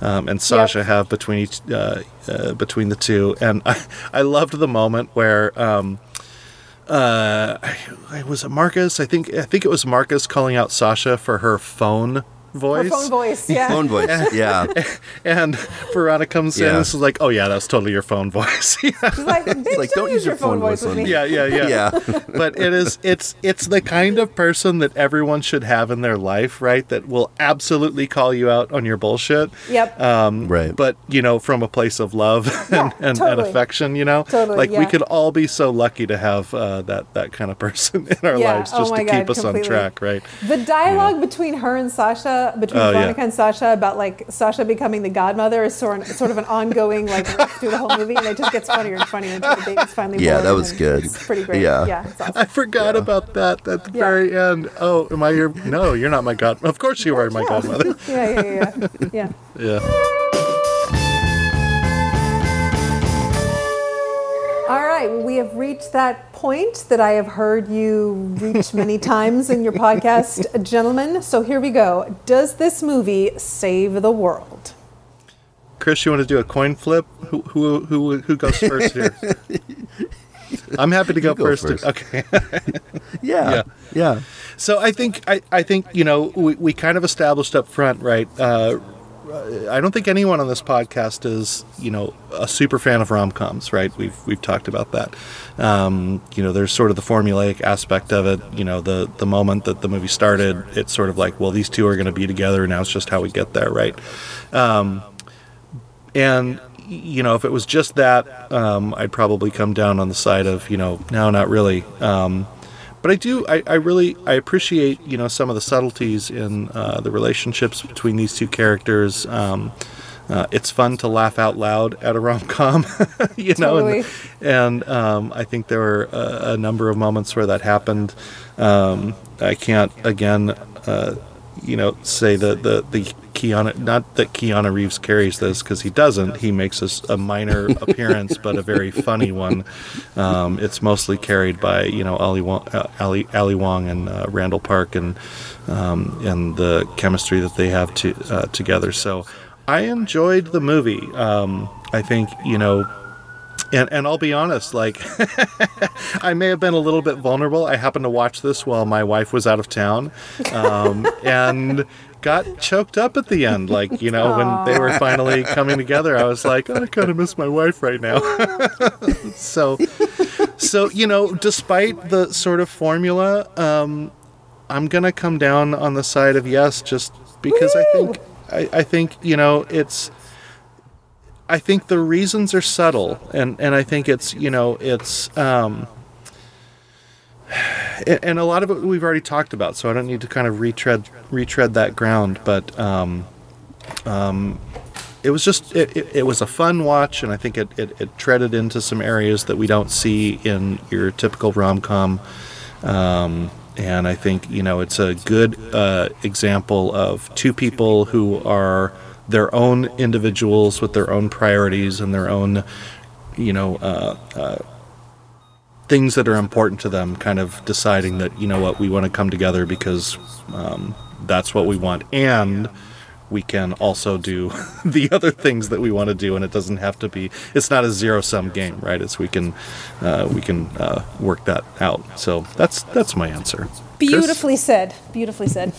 um, and Sasha have between each uh, uh, between the two. And I I loved the moment where. Um, uh, I, was it Marcus. I think I think it was Marcus calling out Sasha for her phone voice. Her phone voice, yeah. Phone voice, yeah. And Veronica comes in and is like, "Oh yeah, that's totally your phone voice." yeah, She's like, "Bitch, like, don't use your phone voice with me. me." yeah, yeah, yeah. Yeah. but it is it's it's the kind of person that everyone should have in their life, right? That will absolutely call you out on your bullshit. Yep. Um, Right. But you know, from a place of love Yeah, and, and, and affection, you know, Totally, like we could all be so lucky to have uh, that that kind of person in our Yeah, lives oh just my to God, keep us completely. on track, right? The dialogue between her and Sasha, between Oh, yeah. Veronica and Sasha, about like Sasha becoming the godmother is sort of, sort of an ongoing like riff through the whole movie, and it just gets funnier and funnier until the baby's finally Yeah, born. that was good. It's pretty great. Yeah. Yeah, it's awesome. I forgot about that at the Yeah. very end. Oh, am I your? No, you're not my god. Of course you are my godmother. yeah, yeah, yeah, yeah. yeah. All right, well, we have reached that point that I have heard you reach many times in your podcast, gentlemen. So here we go. Does this movie save the world? Chris, you want to do a coin flip? Who who who, who goes first here? I'm happy to go, go first. first. Okay. Yeah. Yeah. Yeah. So I think I, I think you know we, we kind of established up front, right? Uh, I don't think anyone on this podcast is you know a super fan of rom coms, right? We've we've talked about that. Um, you know, there's sort of the formulaic aspect of it. You know, the the moment that the movie started, it's sort of like, well, these two are going to be together. Now it's just how we get there, right? Um, and you know, if it was just that, um, I'd probably come down on the side of you know, no, not really. Um, but I do, I, I really, I appreciate you know some of the subtleties in uh, the relationships between these two characters. Um, uh, it's fun to laugh out loud at a rom com, you know. Totally. And, and um, I think there were a, a number of moments where that happened. Um, I can't again, uh, you know, say that the the Keanu not that Keanu Reeves carries this because he doesn't. He makes a minor appearance, but a very funny one. Um, it's mostly carried by you know Ali Wong, uh, Ali, Ali Wong and uh, Randall Park and um, and the chemistry that they have to, uh, together. So I enjoyed the movie. Um, I think you know and and I'll be honest, like I may have been a little bit vulnerable. I happened to watch this while my wife was out of town, um, and got choked up at the end. Like you know, when they were finally coming together, I was like, oh, I kind of miss my wife right now. so, so you know, despite the sort of formula, um, I'm gonna come down on the side of yes, just because I think I, I think you know it's. I think the reasons are subtle, and, and I think it's you know it's um, and, a lot of it we've already talked about, so I don't need to kind of retread retread that ground. But um, um, it was just it, it, it was a fun watch, and I think it, it, it treaded into some areas that we don't see in your typical rom com. Um, and I think you know it's a good uh, example of two people who are their own individuals with their own priorities and their own, you know, uh, uh, things that are important to them. Kind of deciding that you know what we want to come together because um, that's what we want, and we can also do the other things that we want to do, and it doesn't have to be. It's not a zero sum game, right? It's we can uh, we can uh, work that out. So that's that's my answer. Chris? Beautifully said. Beautifully said.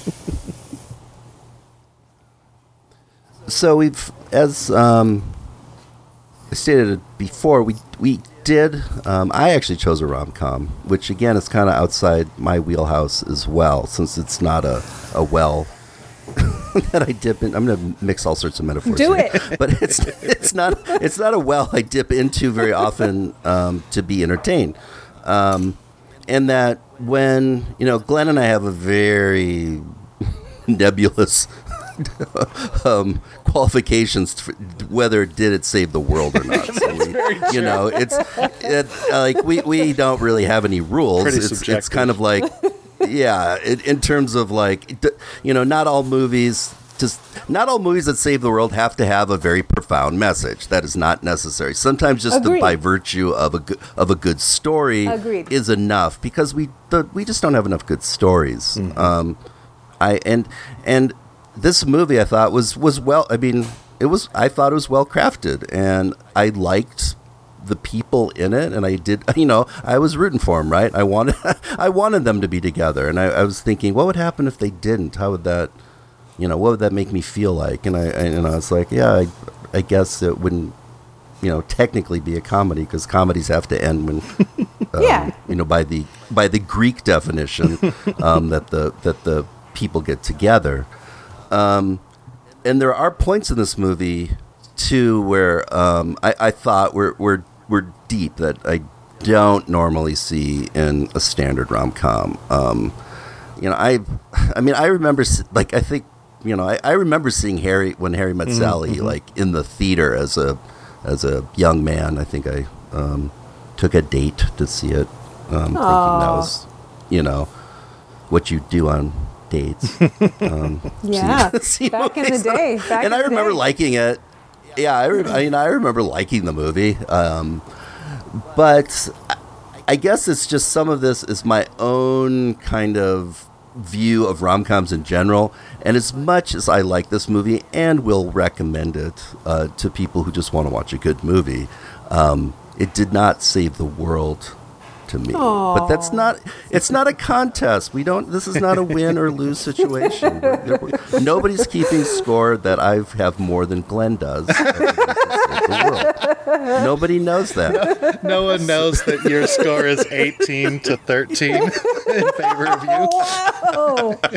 So we've, as um, I stated before, we we did. Um, I actually chose a rom com, which again is kind of outside my wheelhouse as well, since it's not a a well that I dip in. I'm going to mix all sorts of metaphors. Do here. it. but it's it's not it's not a well I dip into very often um, to be entertained. Um, and that when you know Glenn and I have a very nebulous um, qualifications for whether did it save the world or not. So we, you know, it's it, like we, we don't really have any rules. Pretty It's, it's kind of like yeah, in, in terms of like you know, not all movies. Just not all movies that save the world have to have a very profound message. That is not necessary. Sometimes just the, by virtue of a good, of a good story Agreed. is enough because we the, we just don't have enough good stories. Um, I and and this movie I thought was was well. I mean, it was. I thought it was well crafted, and I liked the people in it, and I did. You know, I was rooting for them. Right? I wanted I wanted them to be together, and I, I was thinking, what would happen if they didn't? How would that? You know, what would that make me feel like? And I, and I was like, yeah, I, I guess it wouldn't. You know, technically be a comedy because comedies have to end when um, Yeah. you know by the by the Greek definition um, that the that the people get together. Um, and there are points in this movie too where um, I, I thought were, were were deep that I don't normally see in a standard rom com. Um, you know, I I mean I remember like I think you know I, I remember seeing Harry when Harry met Sally like in the theater as a as a young man. I think I um, took a date to see it, um, thinking that was you know what you do on dates. Um, Yeah. see Back in the day. Back and I remember day. liking it. Yeah, I, re- I mean, I remember liking the movie. Um, but I- I guess it's just some of this is my own kind of view of rom coms in general. And as much as I like this movie and will recommend it uh, to people who just want to watch a good movie, um, it did not save the world to me. But that's not it's not a contest. We don't this is not a win or lose situation. We're- we're- nobody's keeping score that I have more than Glenn does. of the world. Nobody knows that. No one knows that your score is 18 to 13 in favor of you. Oh.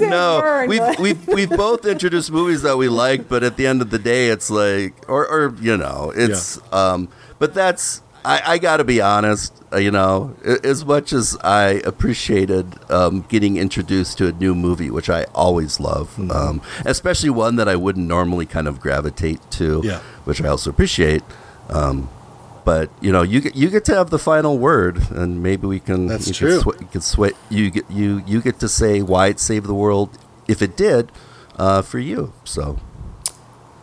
No, we've we've we've both introduced movies that we like, but at the end of the day, it's like, or or you know, it's um, but that's I, I got to be honest. uh, You know, as much as I appreciated um, getting introduced to a new movie, which I always love, Mm-hmm. um, especially one that I wouldn't normally kind of gravitate to, Yeah. which I also appreciate. Um, but you know, you get you get to have the final word, and maybe we can. That's you true. Can sw- you can sweat. You get you you get to say why it saved the world if it did uh, for you. So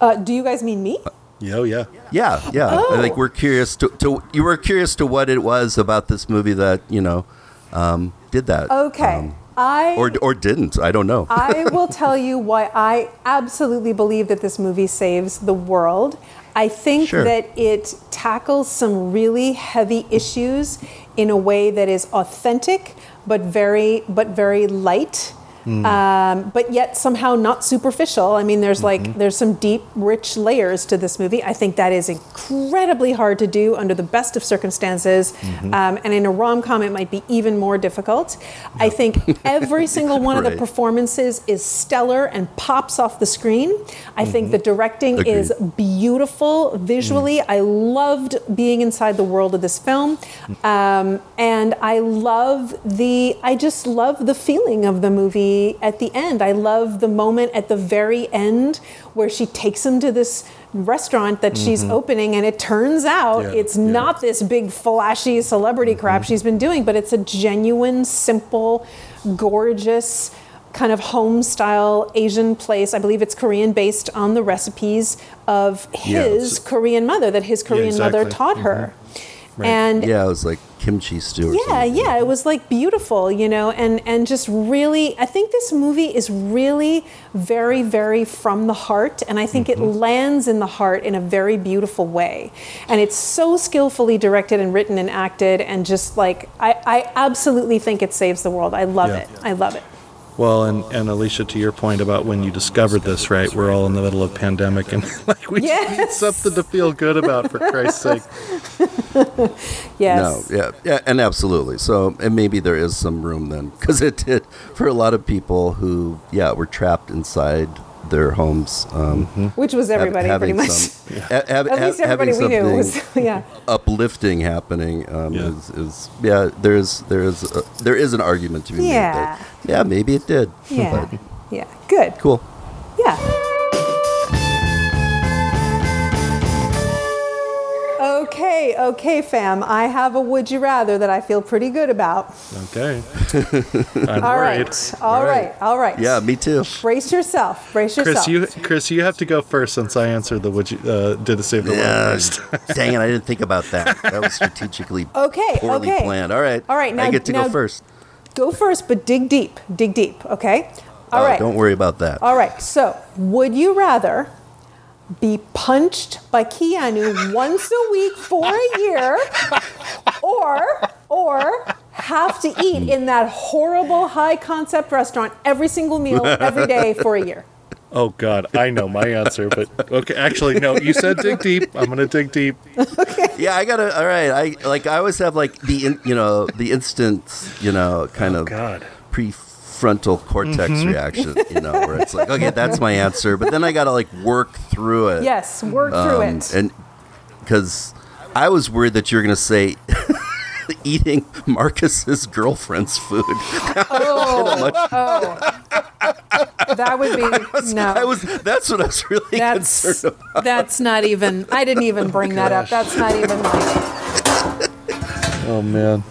Uh, do you guys mean me? Yo, yeah. yeah, yeah. Yeah. I think Oh. we're curious to, to you were curious to what it was about this movie that you know um, did that. Okay. um, I or or didn't. I don't know. I will tell you why I absolutely believe that this movie saves the world. I think Sure. that it tackles some really heavy issues in a way that is authentic, but very, but very light. Um, but yet somehow not superficial. I mean, there's like there's some deep, rich layers to this movie. I think that is incredibly hard to do under the best of circumstances, um, and in a rom com, it might be even more difficult. I think every single one of the performances is stellar and pops off the screen. I think the directing is beautiful visually. I loved being inside the world of this film, um, and I love the. I just love the feeling of the movie at the end. I love the moment at the very end where she takes him to this restaurant that she's mm-hmm. opening, and it turns out Yeah, it's yeah. not this big flashy celebrity mm-hmm. crap she's been doing, but it's a genuine, simple, gorgeous kind of home style Asian place. I believe it's Korean based on the recipes of his it's- Korean mother that his Korean mother exactly. taught her. Mm-hmm. Right. And yeah, it was like kimchi stew. Yeah, something. yeah, it was like beautiful, you know, and and just really, I think this movie is really very, very from the heart, and I think it mm-hmm. lands in the heart in a very beautiful way, and it's so skillfully directed and written and acted, and just like I, I absolutely think it saves the world. I love Yeah. it. I love it. Well, and, and Alicia, to your point about when you discovered this, right? We're all in the middle of pandemic, and like we just need something to feel good about, for Christ's sake. Yes. No, yeah, yeah, and absolutely. So, and maybe there is some room then, because it did for a lot of people who, yeah, were trapped inside their homes. Um, Which was everybody having pretty much. some- ha- have- At ha- least everybody we knew was yeah. uplifting happening um, Yeah. is, is yeah. There is there is a, there is an argument to be made. Yeah. That, yeah, maybe it did. Yeah. But Yeah. Good. cool. Yeah. Okay, okay, fam. I have a would you rather that I feel pretty good about. Okay. I'm All worried. right, all right, all right. Yeah, me too. Brace yourself. Brace yourself. Chris, you Chris, you have to go first since I answered the would you uh, did it save the world Yeah, first. dang it! I didn't think about that. That was strategically Okay, poorly okay. planned. All right, All right, now- I get to now- go first. Go first, but dig deep. Dig deep. Okay. All Oh, right. Don't worry about that. All right. So, would you rather be punched by Keanu once a week for a year, or or have to eat in that horrible high concept restaurant every single meal every day for a year? Oh God, I know my answer, but okay. Actually, no. You said dig deep. I'm gonna dig deep. Okay. Yeah, I gotta. All right, I like. I always have like the in, you know the instant you know kind oh, of God. Prefrontal cortex reaction. You know where it's like okay, that's my answer, but then I gotta like work through it. Yes, work through Um, it. and because I was worried that you were gonna say. Eating Marcus's girlfriend's food. oh, oh. that would be no. I was. That's what I was really that's concerned about. that's not even. I didn't even bring that up. That's not even like. Oh man.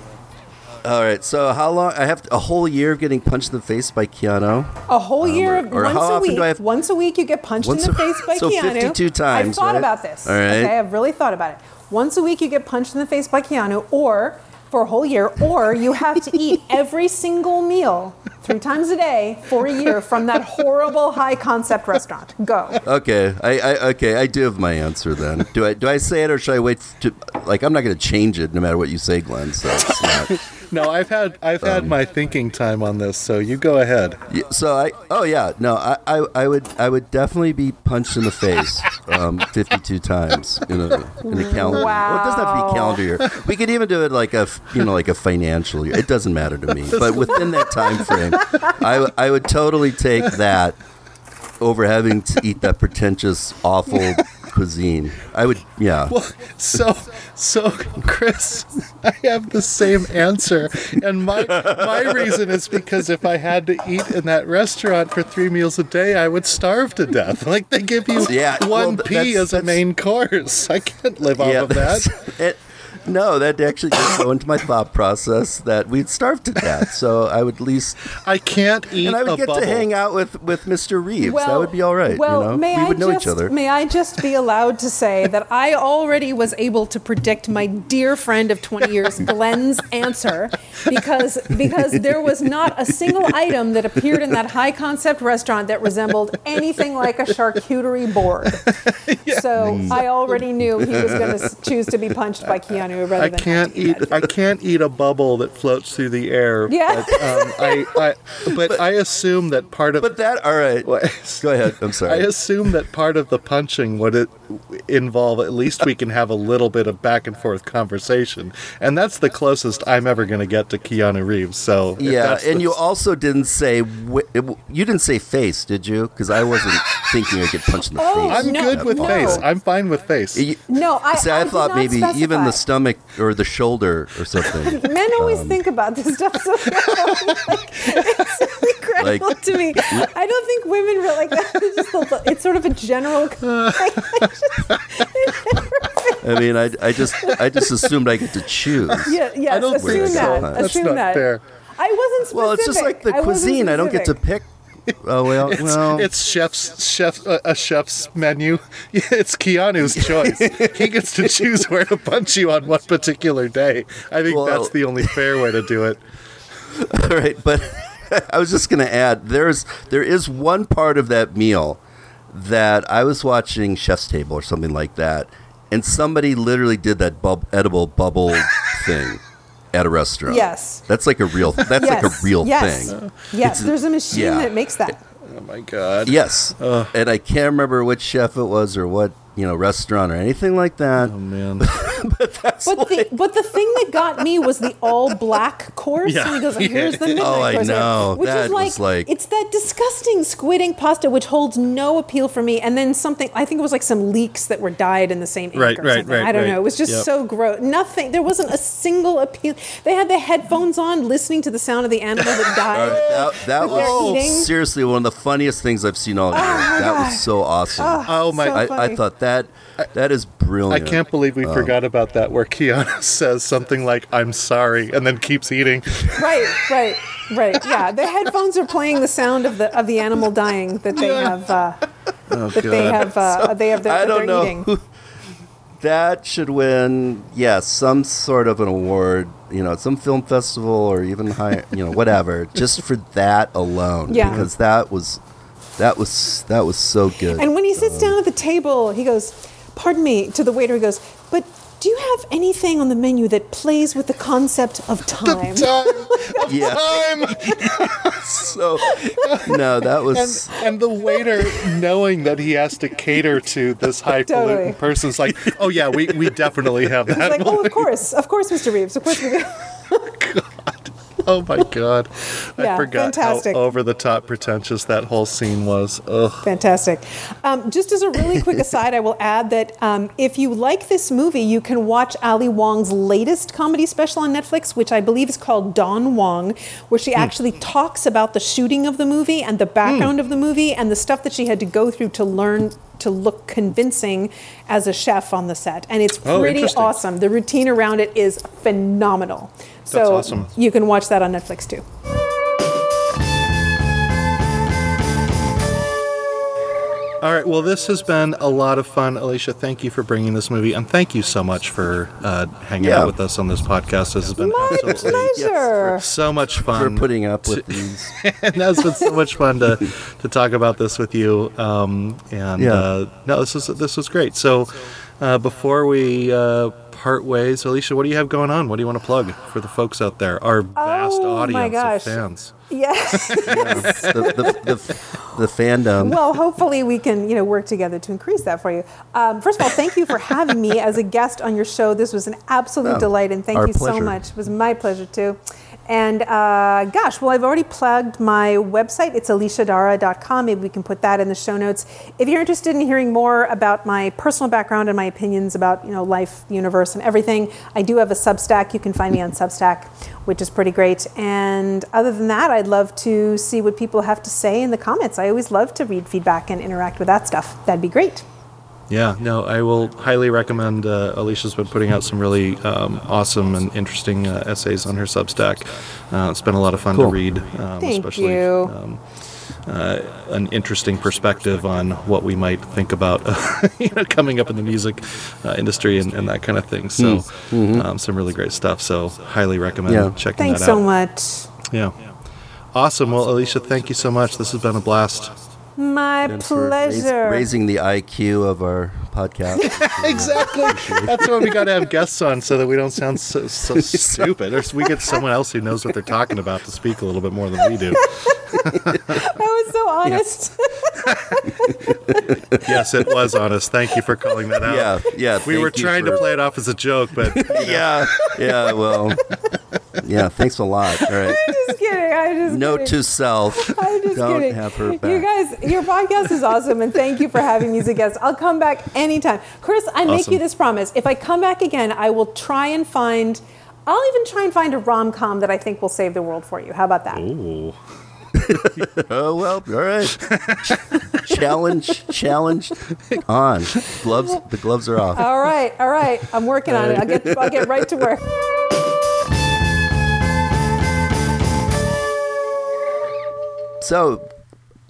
All right. So how long? I have a whole year of getting punched in the face by Keanu. A whole um, year, or- of or once a week. do I have- once a week, you get punched in the a- face by so Keanu. 52 times, I've thought right? about this. All right. Okay, I've really thought about it. Once a week, you get punched in the face by Keanu, or for a whole year, or you have to eat every single meal three times a day for a year from that horrible high concept restaurant. Go. Okay, I, I okay, I do have my answer then. Do I do I say it or should I wait to like I'm not going to change it no matter what you say, Glenn. So it's not. No, I've had I've had my thinking time on this, so you go ahead. Yeah, so I oh yeah no I, I I would I would definitely be punched in the face um, 52 times in a in a calendar. Well, it doesn't have to be calendar year. We could even do it like a f- you know like a financial year. It doesn't matter to me. But within that time frame, I I would totally take that over having to eat that pretentious awful cuisine. I would, yeah. Well, so so Chris, I have the same answer, and my my reason is because if I had to eat in that restaurant for three meals a day, I would starve to death. Like they give you Yeah, one th- pea as a main course. I can't live off of that. it- no, that actually did go into my thought process that we'd starve to death. So I would at least, I can't eat and I would get bubble. to hang out with with Mr. Reeves. that would be all right. Well, you know, may we I would know just, each other. May I just be allowed to say that I already was able to predict my dear friend of 20 years, Glenn's answer, because because there was not a single item that appeared in that high concept restaurant that resembled anything like a charcuterie board. So I already knew he was going to choose to be punched by Keanu rather I than can't have eat. I can't eat a bubble that floats through the air. Yeah. But, um, I, I, but I assume that part of but that, all right. What? Go ahead. I'm sorry. I assume that part of the punching would it involve at least we can have a little bit of back and forth conversation, and that's the closest I'm ever going to get to Keanu Reeves. So yeah, that's and the- you also didn't say wi- you didn't say face, did you? Because I wasn't thinking I'd get punched in the Oh, face. I'm No, good with no. face. I'm fine with face. You- No, I, See, I I, did thought not maybe even the specify. Stomach or the shoulder or something. Men always Um, think about this stuff so like, it's so incredible Like- to me. I don't think women really like that. It's, just a, it's sort of a general. Like, I just, I mean, I, I just I just assumed I get to choose. yeah, yes, I don't assume think so. that. That's assume not that. fair. I wasn't specific. Well, it's just like the I cuisine. I don't get to pick. Oh well, It's, well. it's chef's chef uh, a chef's menu. Yeah, it's Keanu's choice. he gets to choose where to punch you on what particular day. I think Well- that's the only fair way to do it. All right, but I was just going to add there's there is one part of that meal that I was watching Chef's Table or something like that, and somebody literally did that bub- edible bubble thing at a restaurant. Yes. that's like a real. That's like a real yes. thing. Yes, It's- there's a machine yeah. that makes that. Oh my god. Yes, and I can't remember which chef it was or what you know restaurant or anything like that. Oh man. But the but the thing that got me was the all black course. Yeah. And he goes, "Here's the midnight Oh, I course," know. which That is like, like- it's that disgusting squid ink pasta, which holds no appeal for me. And then something, I think it was like some leeks that were dyed in the same ink Right, or right, something. right, I don't right. know. It was just Yep. so gross. Nothing. There wasn't a single appeal. They had the headphones on, listening to the sound of the animal that uh, died. That, that was eating. seriously one of the funniest things I've seen all year. Oh that God. was so awesome. Ah, oh my so I, I thought that that is brilliant. I can't believe we forgot about that where Keanu says something like "I'm sorry" and then keeps eating. right, right, right. Yeah, the headphones are playing the sound of the of the animal dying that they have. Uh, that they God. have. Uh, they have. That, I don't know. eating. That should win, yes, some sort of an award, you know, some film festival or even higher, you know, whatever, just for that alone. Yeah. Because that was, that was, that was so good. And when he sits down at the table, he goes, "Pardon me," to the waiter. He goes, "But do you have anything on the menu that plays with the concept of time?" yeah. Time. So, no, that was, and the waiter, knowing that he has to cater to this highfalutin Totally. person's like, oh yeah, we, we definitely have that. He's that. like, "Oh, of course, of course, Mr. Reeves, of course we do." Oh my god, I Yeah, forgot fantastic. how over the top pretentious that whole scene was. Ugh. Fantastic. Um, just as a really quick aside, I will add that um, if you like this movie, you can watch Ali Wong's latest comedy special on Netflix, which I believe is called Don Wong, where she actually talks about the shooting of the movie and the background of the movie and the stuff that she had to go through to learn to look convincing as a chef on the set. And it's Oh, pretty interesting. awesome. The routine around it is phenomenal. So awesome. you can watch that on Netflix too. All right, well, this has been a lot of fun, Alicia. Thank you for bringing this movie, and thank you so much for uh, hanging Yeah. out with us on this podcast. This has been My absolutely pleasure. so much fun for putting up with these. and it's been so much fun to, to talk about this with you. Um, and Yeah. uh, no, this was this was great. So uh, before we uh, part ways, Alicia, what do you have going on? What do you want to plug for the folks out there, our vast Oh, my audience gosh. of fans? Yes. the, the, the, the fandom. well, hopefully we can, you know, work together to increase that for you. Um, first of all, thank you for having me as a guest on your show. This was an absolute Oh, delight, and thank our you so much. It was my pleasure too. And uh, gosh, well, I've already plugged my website. It's aliciadara.com. Maybe we can put that in the show notes. If you're interested in hearing more about my personal background and my opinions about you know life, universe, and everything, I do have a Substack. You can find me on Substack, which is pretty great. And other than that, I'd love to see what people have to say in the comments. I always love to read feedback and interact with that stuff. That'd be great. Yeah, no, I will highly recommend. Uh, Alicia's been putting out some really um, awesome and interesting uh, essays on her Substack. Uh, it's been a lot of fun Cool. to read, um, Thank especially you. Um, uh, an interesting perspective on what we might think about, you know, coming up in the music uh, industry and, and that kind of thing. So, um, some really great stuff. So, highly recommend Mm. Mm-hmm. Yeah. checking Thanks that so much. Yeah. Awesome. Well, Alicia, thank you so much. This has been a blast. My Thanks for raise- pleasure. raising the IQ of our podcast. Exactly. That's why we got to have guests on so that we don't sound so, so stupid. Or we get someone else who knows what they're talking about to speak a little bit more than we do. That was so honest. Yes, it was honest. Thank you for calling that out. yeah, yeah. We were you trying to play it off as a joke, but Yeah, yeah. Well, yeah. Thanks a lot. All right. I'm just kidding. I'm just Note kidding. to self: I'm just don't kidding. have her back. You guys, your podcast is awesome, and thank you for having me as a guest. I'll come back anytime. Chris, I make you this promise. If I come back again, I will try and find. I'll even try and find a rom com that I think will save the world for you. How about that? Ooh. Oh well, all right. challenge, challenge on. Gloves. The gloves are off. All right, all right. I'm working on it. I'll get. I'll get right to work. So,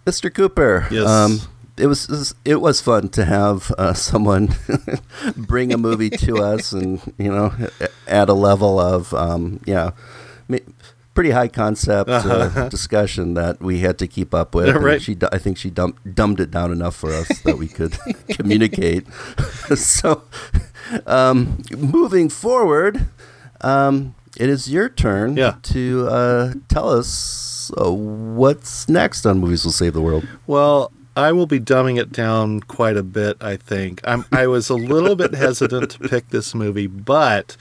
Mr. Cooper. Yes. Um, it was it was fun to have uh, someone bring a movie to us, and you know, at a level of um, pretty high concept uh, discussion that we had to keep up with. Right. She, I think she dumped, dumbed it down enough for us that we could communicate. so, um, moving forward, um, it is your turn Yeah. to uh, tell us uh, what's next on Movies Will Save the World. Well, I will be dumbing it down quite a bit, I think. I'm, I was a little bit hesitant to pick this movie, but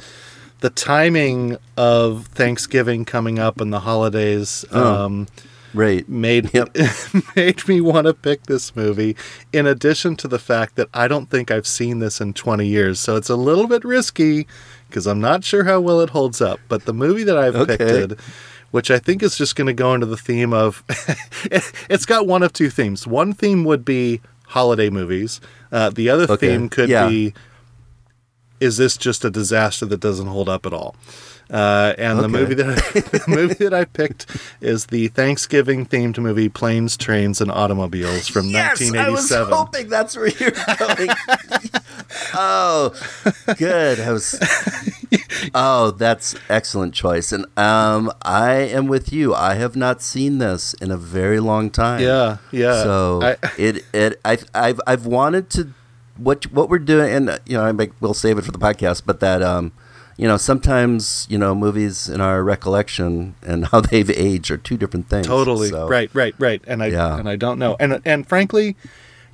the timing of Thanksgiving coming up and the holidays um, Right. made Yep. made me want to pick this movie. In addition to the fact that I don't think I've seen this in 20 years, so it's a little bit risky because I'm not sure how well it holds up. But the movie that I've Okay. picked, which I think is just going to go into the theme of, it's got one of two themes. One theme would be holiday movies. Uh, the other Okay. theme could Yeah. be, is this just a disaster that doesn't hold up at all? Uh, and the movie that I, the movie that I picked is the Thanksgiving themed movie Planes, Trains, and Automobiles from Yes, I was 1987. hoping that's where you're going. oh, good. I was. Oh, that's excellent choice, and um, I am with you. I have not seen this in a very long time. Yeah, yeah. So I- it it I I've I've wanted to what what we're doing, and you know I make, we'll save it for the podcast, but that um. You know, sometimes you know movies in our recollection and how they've aged are two different things. Totally. So- Right, right, right. And I Yeah. and I don't know. And and frankly,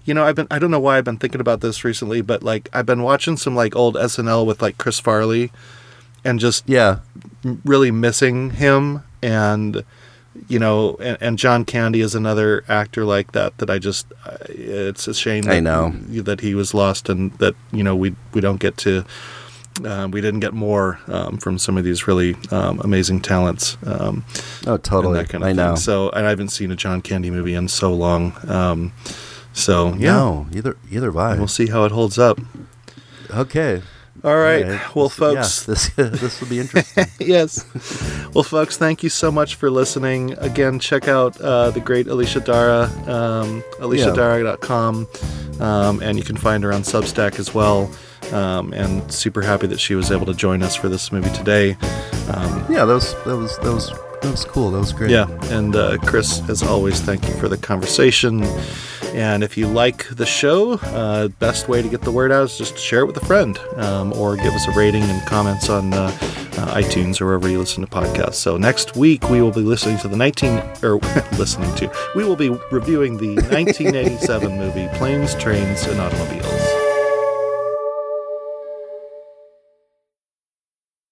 you know, I've been I don't know why I've been thinking about this recently, but like I've been watching some like old SNL with like Chris Farley and just Yeah, really missing him and you know and, and john candy is another actor like that that i just uh, it's a shame that, I know. that he was lost and that you know we we don't get to uh, we didn't get more um, from some of these really um, amazing talents um, Oh, totally. that kind of I thing. know. So, and I haven't seen a John Candy movie in so long. So, yeah, No, either either I. we'll see how it holds up. Okay. All right, All right. well, This- folks, yeah, this this will be interesting. yes. Well, folks, thank you so much for listening. Again, check out uh, the great Alicia Dara, um, aliciadara.com, um, and you can find her on Substack as well. Um, and super happy that she was able to join us for this movie today. Um, yeah, that was that was that was that was cool. That was great. yeah, and uh, Chris, as always, thank you for the conversation. And if you like the show, uh, best way to get the word out is just share it with a friend, um, or give us a rating and comments on uh, uh, iTunes or wherever you listen to podcasts. So next week we will be listening to the 19 or listening to we will be reviewing the 1987 movie Planes, Trains, and Automobiles.